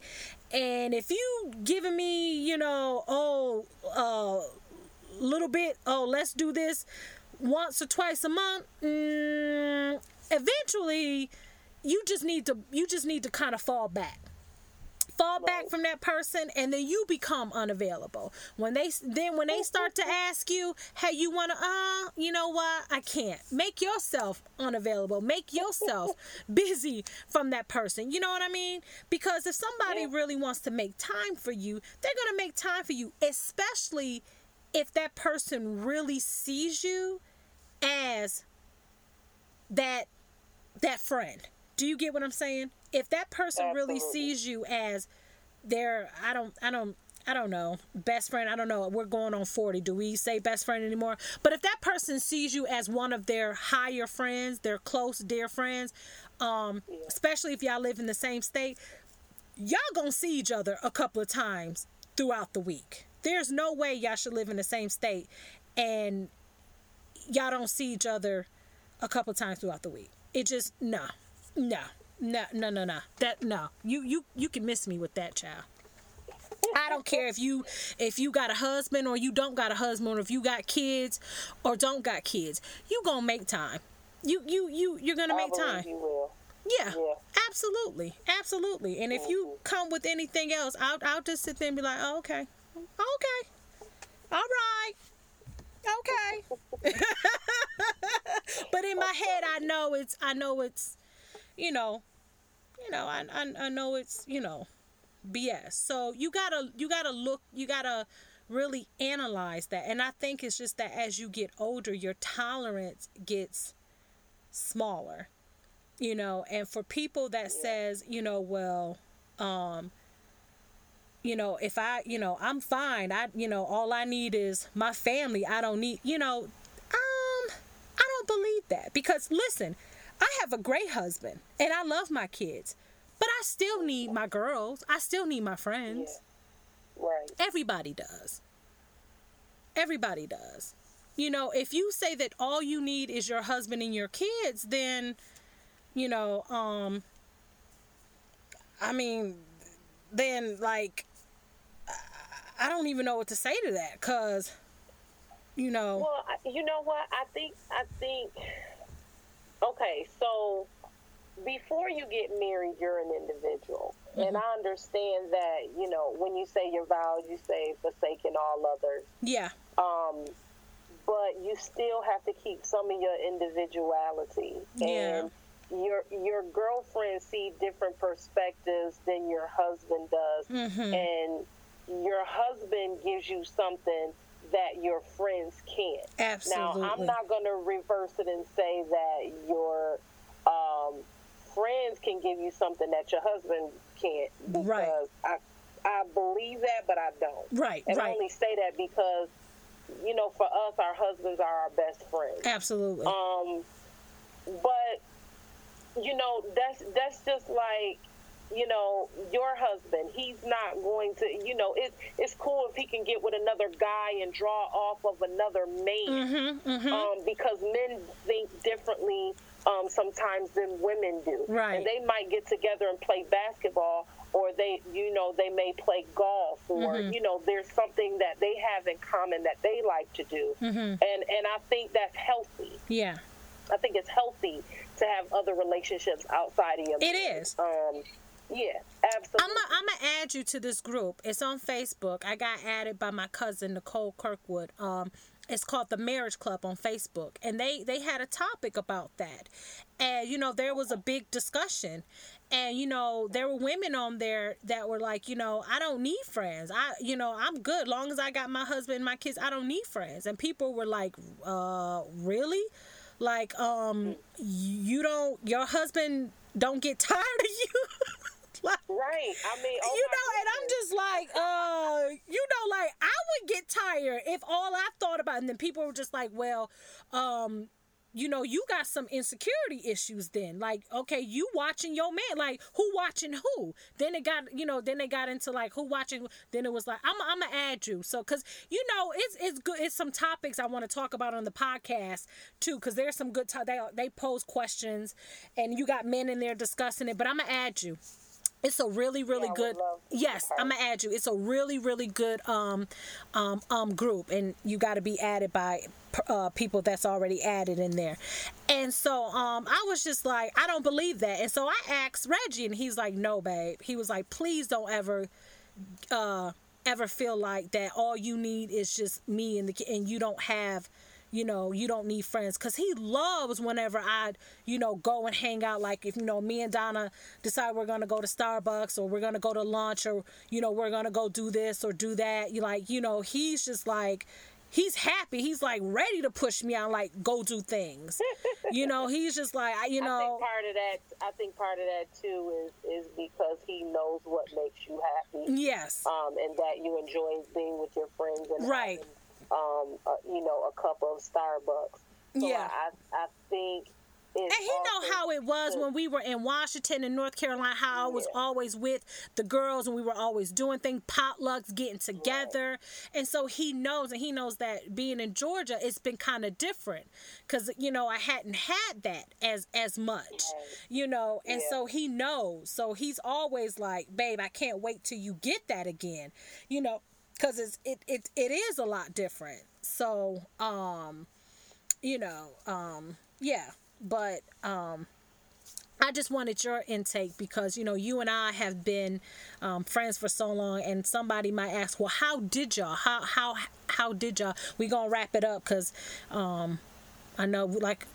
And if you giving me, you know, oh, a uh, little bit, oh, let's do this once or twice a month, mm, eventually you just need to you just need to kind of fall back fall back from that person and then you become unavailable. When they then when they start to ask you hey you want to uh you know what? I can't. Make yourself unavailable. Make yourself busy from that person. You know what i mean? Because if somebody really wants to make time for you they're going to make time for you especially if that person really sees you as that that friend do you get what i'm saying if that person Absolutely. really sees you as their I don't I don't I don't know, best friend, I don't know. We're going on 40. Do we say best friend anymore? But if that person sees you as one of their higher friends, their close, dear friends, um, yeah. especially if y'all live in the same state, y'all gonna see each other a couple of times throughout the week. There's no way y'all should live in the same state and y'all don't see each other a couple of times throughout the week. It just, no, no. No, no, no, no. That no. You you you can miss me with that child. I don't care if you if you got a husband or you don't got a husband or if you got kids or don't got kids. You gonna make time. You you you you're gonna make time. Yeah, yeah, absolutely, absolutely. And if you come with anything else, I'll I'll just sit there and be like, oh, okay, okay, all right, okay. but in my head, I know it's I know it's, you know, you know, I, I, I know it's, you know, BS. So you gotta, you gotta look, you gotta really analyze that. And I think it's just that as you get older, your tolerance gets smaller, you know, and for people that says, you know, well, um, you know, if I, you know, I'm fine. I, you know, all I need is my family. I don't need, you know, um, I don't believe that because listen, I have a great husband and I love my kids, but I still need my girls. I still need my friends.
Yeah. Right.
Everybody does. Everybody does. You know, if you say that all you need is your husband and your kids, then, you know, um, I mean, then like, I don't even know what to say to that because, you know.
Well, you know what? I think, I think Okay, so before you get married, you're an individual. Mm-hmm. And I understand that, you know, when you say your vows, you say forsaking all others.
Yeah.
Um, but you still have to keep some of your individuality.
Yeah.
And your your girlfriend see different perspectives than your husband does.
Mm-hmm.
And your husband gives you something that your friends can't.
Absolutely.
Now, I'm not going to reverse it and say that your um, friends can give you something that your husband can't because
right.
I I believe that, but I don't.
Right.
And
right.
I only say that because you know, for us, our husbands are our best friends.
Absolutely.
Um, but you know, that's that's just like you know, your husband, he's not going to, you know, it, it's cool if he can get with another guy and draw off of another man
mm-hmm, mm-hmm.
Um, because men think differently um, sometimes than women do.
Right.
And they might get together and play basketball or they, you know, they may play golf or, mm-hmm. you know, there's something that they have in common that they like to do.
Mm-hmm.
And, and I think that's healthy.
Yeah.
I think it's healthy to have other relationships outside of your
It is.
Um, yeah, absolutely.
I'm gonna add you to this group. It's on Facebook. I got added by my cousin Nicole Kirkwood. Um, it's called the Marriage Club on Facebook, and they they had a topic about that, and you know there was a big discussion, and you know there were women on there that were like, you know, I don't need friends. I you know I'm good long as I got my husband and my kids. I don't need friends, and people were like, uh, really? Like, um, you don't, your husband don't get tired of you. like,
right. I mean, oh
you know, and I'm just like, uh, you know, like I would get tired if all I thought about, and then people were just like, well, um, you know, you got some insecurity issues then. Like, okay, you watching your man, like who watching who? Then it got, you know, then they got into like who watching. Then it was like, I'm, I'm gonna add you. So, cause you know, it's it's good. It's some topics I want to talk about on the podcast too, cause there's some good. To- they they pose questions, and you got men in there discussing it. But I'm gonna add you. It's a really, really
Yeah,
good.
would love to
Yes, I'm gonna add you. It's a really, really good um, um, um group, and you got to be added by uh, people that's already added in there. And so um, I was just like, I don't believe that. And so I asked Reggie, and he's like, No, babe. He was like, Please don't ever uh ever feel like that all you need is just me and the and you don't have you know you don't need friends. Because he loves whenever i you know go and hang out. Like if you know me and donna decide we're gonna go to starbucks or we're gonna go to lunch or you know we're gonna go do this or do that you like you know he's just like he's happy. He's like ready to push me out like go do things. You know he's just like I- you
I
know
think part of that. I think part of that too is is because he knows what makes you happy,
yes.
Um, and that you enjoy being with your friends and
Right.
having, um, uh, you know, a cup of Starbucks. So
Yeah.
I, I think. It's
And he know how it was when we were in Washington and North Carolina, how I was
Yeah.
always with the girls and we were always doing things, potlucks, getting together. And so he knows, and he knows that being in Georgia, it's been kind of different because, you know, I hadn't had that as, as much,
Right.
you know, and
Yeah.
so he knows. So he's always like, babe, I can't wait till you get that again, you know, because it's, it, it, it is a lot different. So, um, you know, um, yeah, but um, I just wanted your intake because you know you and I have been um, friends for so long, and somebody might ask, well, how did y'all? How how how did y'all? We gonna wrap it up because um, I know like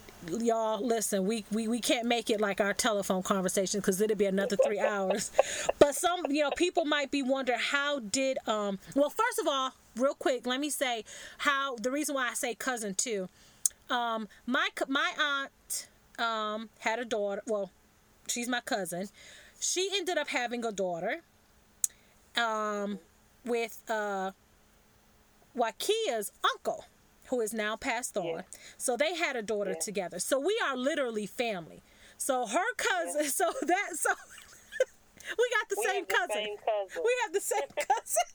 y'all listen we, we we can't make it like our telephone conversation because it'll be another three hours. But some you know people might be wondering how did um well first of all real quick let me say how the reason why i say cousin too. Um my my aunt um had a daughter well she's my cousin. She ended up having a daughter um with uh Wakia's uncle who is now passed on
Yeah.
so they had a daughter
Yeah.
together so we are literally family so her cousin so that so we got the
We
same
have the
cousin
same cousin.
we have the same cousin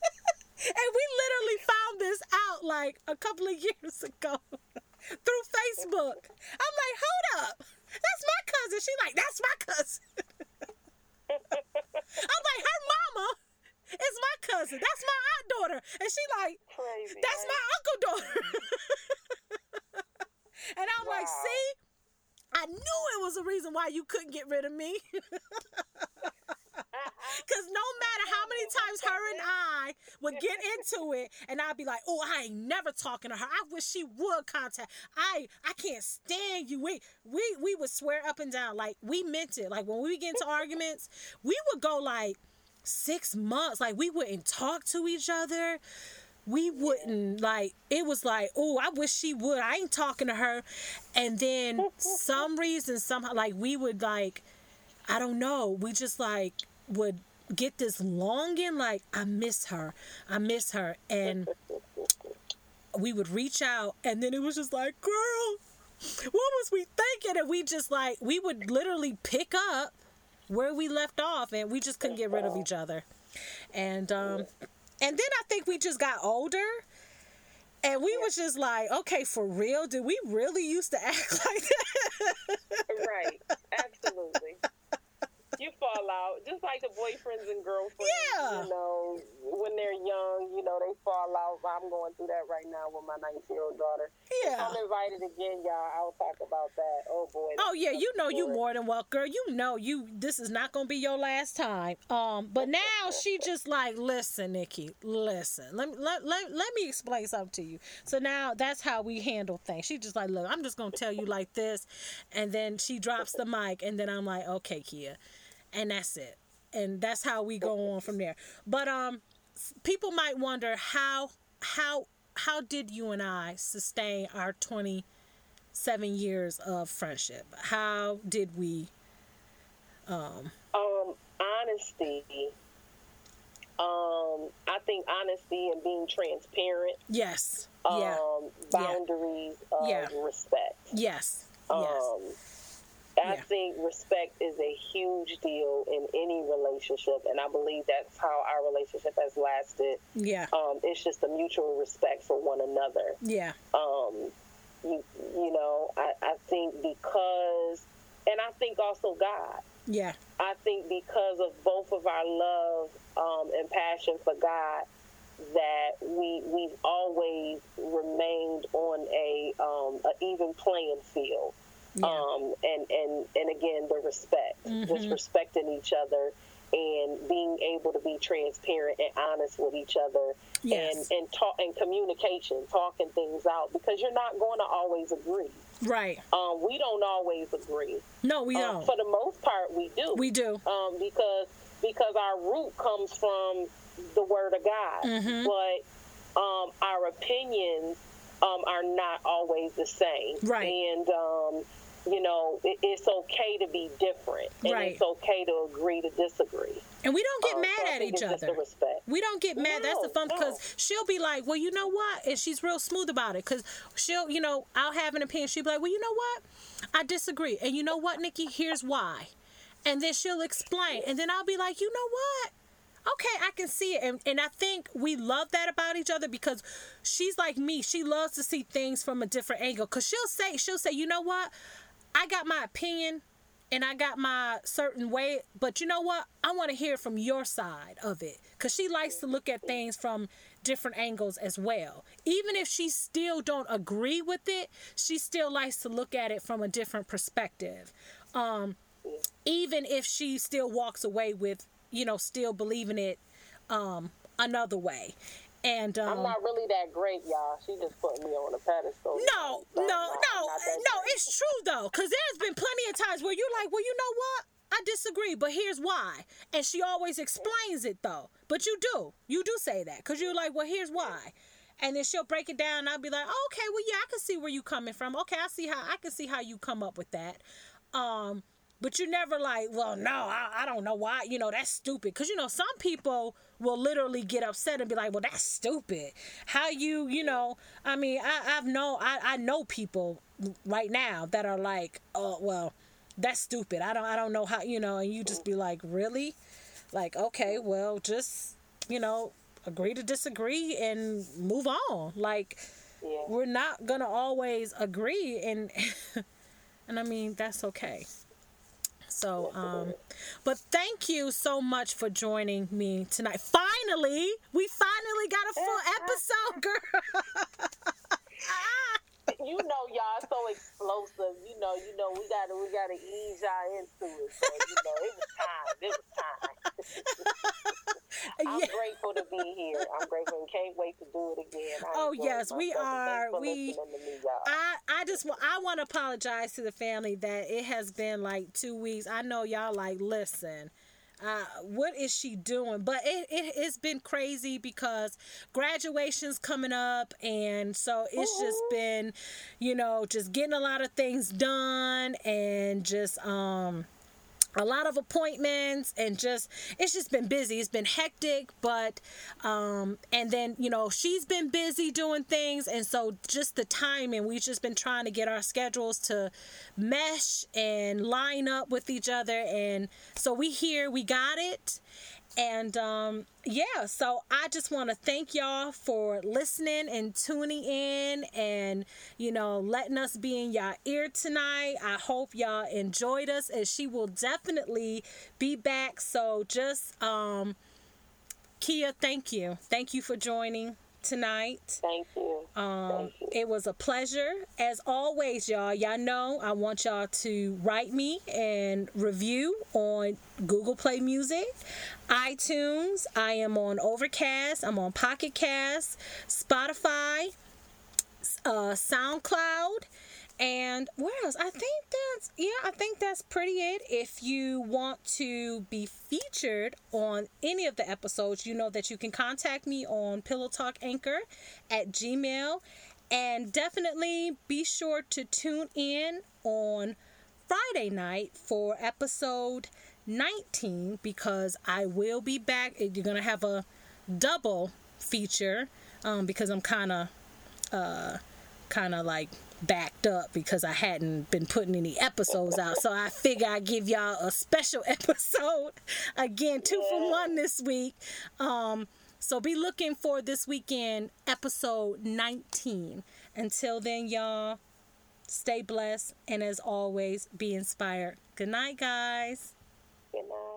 and we literally found this out like a couple of years ago through Facebook. I'm like, hold up. That's my cousin. She like, that's my cousin. I'm like, her mama is my cousin. That's my aunt daughter. And she like,
Crazy.
that's my uncle daughter. and I'm like, see, I knew it was a reason why you couldn't get rid of me. Because no matter how many times her and I would get into it, and I'd be like, "Oh, I ain't never talking to her. I wish she would contact. I I can't stand you." We we we would swear up and down like we meant it. Like when we get into arguments, we would go like six months. Like we wouldn't talk to each other. We wouldn't like. It was like, "Oh, I wish she would." I ain't talking to her, and then some reason somehow like we would like. I don't know. We just like would get this longing, like I miss her, I miss her, and we would reach out, and then it was just like, girl, what was we thinking? And we just like we would literally pick up where we left off, and we just couldn't get rid of each other, and um, and then I think we just got older. And we was just like, okay, for real? Did we really used to act like that?
right. Absolutely. You fall out, just like the boyfriends and girlfriends.
Yeah.
You know, when they're young, you know, they fall out. I'm going through that right now with my 19 year old daughter. If
Yeah.
I'm invited again, y'all. I'll talk about that. Oh boy.
Oh yeah, you know you more than well, girl. You know you. This is not gonna be your last time. Um, but now she just like, listen, Nikki, listen. Let me let, let, let me explain something to you. So now that's how we handle things. She just like, look, I'm just gonna tell you like this, and then she drops the mic, and then I'm like, okay, Kia, and that's it, and that's how we go on from there. But um, people might wonder how how how did you and I sustain our 27 years of friendship? How did we?
Um, um honesty. Um, I think honesty and being transparent.
Yes.
Um,
yeah.
boundaries of
Yeah.
respect.
Yes.
Um,
Yes.
I
Yeah.
think respect is a huge deal in any relationship, and I believe that's how our relationship has lasted.
Yeah.
Um, it's just a mutual respect for one another.
Yeah.
Um, you, you know, I, I think because, and I think also God.
Yeah.
I think because of both of our love um, and passion for God, that we we've always remained on a, um, a even playing field.
Yeah.
Um, and, and, and again, the respect, just
Mhm.
respecting each other and being able to be transparent and honest with each other
Yes.
and, and talk and communication, talking things out because you're not going to always agree.
Right.
Um, we don't always agree.
No, we
Um,
don't.
for the most part, we do.
we do.
um, because because our root comes from the Word of God,
Mhm.
but um, our opinions um, are not always the same.
Right.
And um, you know, it, it's okay to be different, and
Right.
it's okay to agree to disagree.
And we don't get
Um,
mad
I
at each other. We don't get mad. That's the
No,
fun
no.
because she'll be like, "Well, you know what?" And she's real smooth about it because she'll, you know, I'll have an opinion. She'll be like, "Well, you know what? I disagree." And you know what, Nikki? Here's why. And then she'll explain. And then I'll be like, "You know what? Okay, I can see it." And and I think we love that about each other because she's like me. She loves to see things from a different angle. Cause she'll say, she'll say, "You know what? I got my opinion." and I got my certain way, but you know what? I want to hear from your side of it because she likes to look at things from different angles as well. Even if she still don't agree with it, she still likes to look at it from a different perspective. Um, even if she still walks away with, you know, still believing it um, another way. And um,
I'm not really that great, y'all. She just put me on a pedestal.
no, no, no,
not- I'm not that
no.
great.
It's true though, because there's been plenty of times where you're like, well, you know what? I disagree, but here's why. And she always explains it though. But you do, you do say that, because you're like, well, here's why. And then she'll break it down, and I'll be like, oh, okay, well, yeah, I can see where you're coming from. Okay, I see how I can see how you come up with that. Um, but you're never like, well, no, I, I don't know why. You know, that's stupid. Because, you know, some people will literally get upset and be like, well, that's stupid. How you, you know, I mean, I, I've known, I, I know people right now that are like, oh, well, that's stupid. I don't, I don't know how, you know, and you just be like, really? Like, okay, well, just, you know, agree to disagree and move on. Like,
Yeah.
we're not gonna always agree and and I mean that's okay. So um but thank you so much for joining me tonight. Finally, we finally got a full episode, girl.
you know y'all so explosive. You know, you know we gotta we gotta ease y'all into it. So you know it was time. It was time. I'm
Yeah.
grateful to be here. I'm grateful and can't wait to do it again. I
Oh, yes, we are. We-
me.
I I just wa- I want to apologize to the family that it has been like two weeks. I know y'all like listen. Uh, what is she doing? But it, it it's been crazy because graduation's coming up, and so it's just been, you know, just getting a lot of things done, and just um a lot of appointments and just it's just been busy. It's been hectic but um and then you know she's been busy doing things. And so just the timing we've just been trying to get our schedules to mesh and line up with each other. And so we here we got it and um, yeah, so I just want to thank y'all for listening and tuning in and, you know, letting us be in y'all ear tonight. I hope y'all enjoyed us and she will definitely be back. So just, um, Kia, thank you. Thank you for joining tonight.
Thank you.
Um,
Thank you.
it was a pleasure. As always, y'all, y'all know I want y'all to write me and review on Google Play Music, iTunes. I am on Overcast. I'm on Pocket Cast, Spotify, uh, SoundCloud. And where else? I think that's yeah, I think that's pretty it. If you want to be featured on any of the episodes, you know that you can contact me on Pillow Talk Anchor at Gmail. And definitely be sure to tune in on Friday night for episode 19 because I will be back. You're going to have a double feature um, because I'm kind of uh, kind of like backed up because I hadn't been putting any episodes out. So I figure I give y'all a special episode again, two for one this week. Um, so be looking for this weekend episode 19. Until then, y'all, stay blessed and as always, be inspired. Good night, guys.
Good night.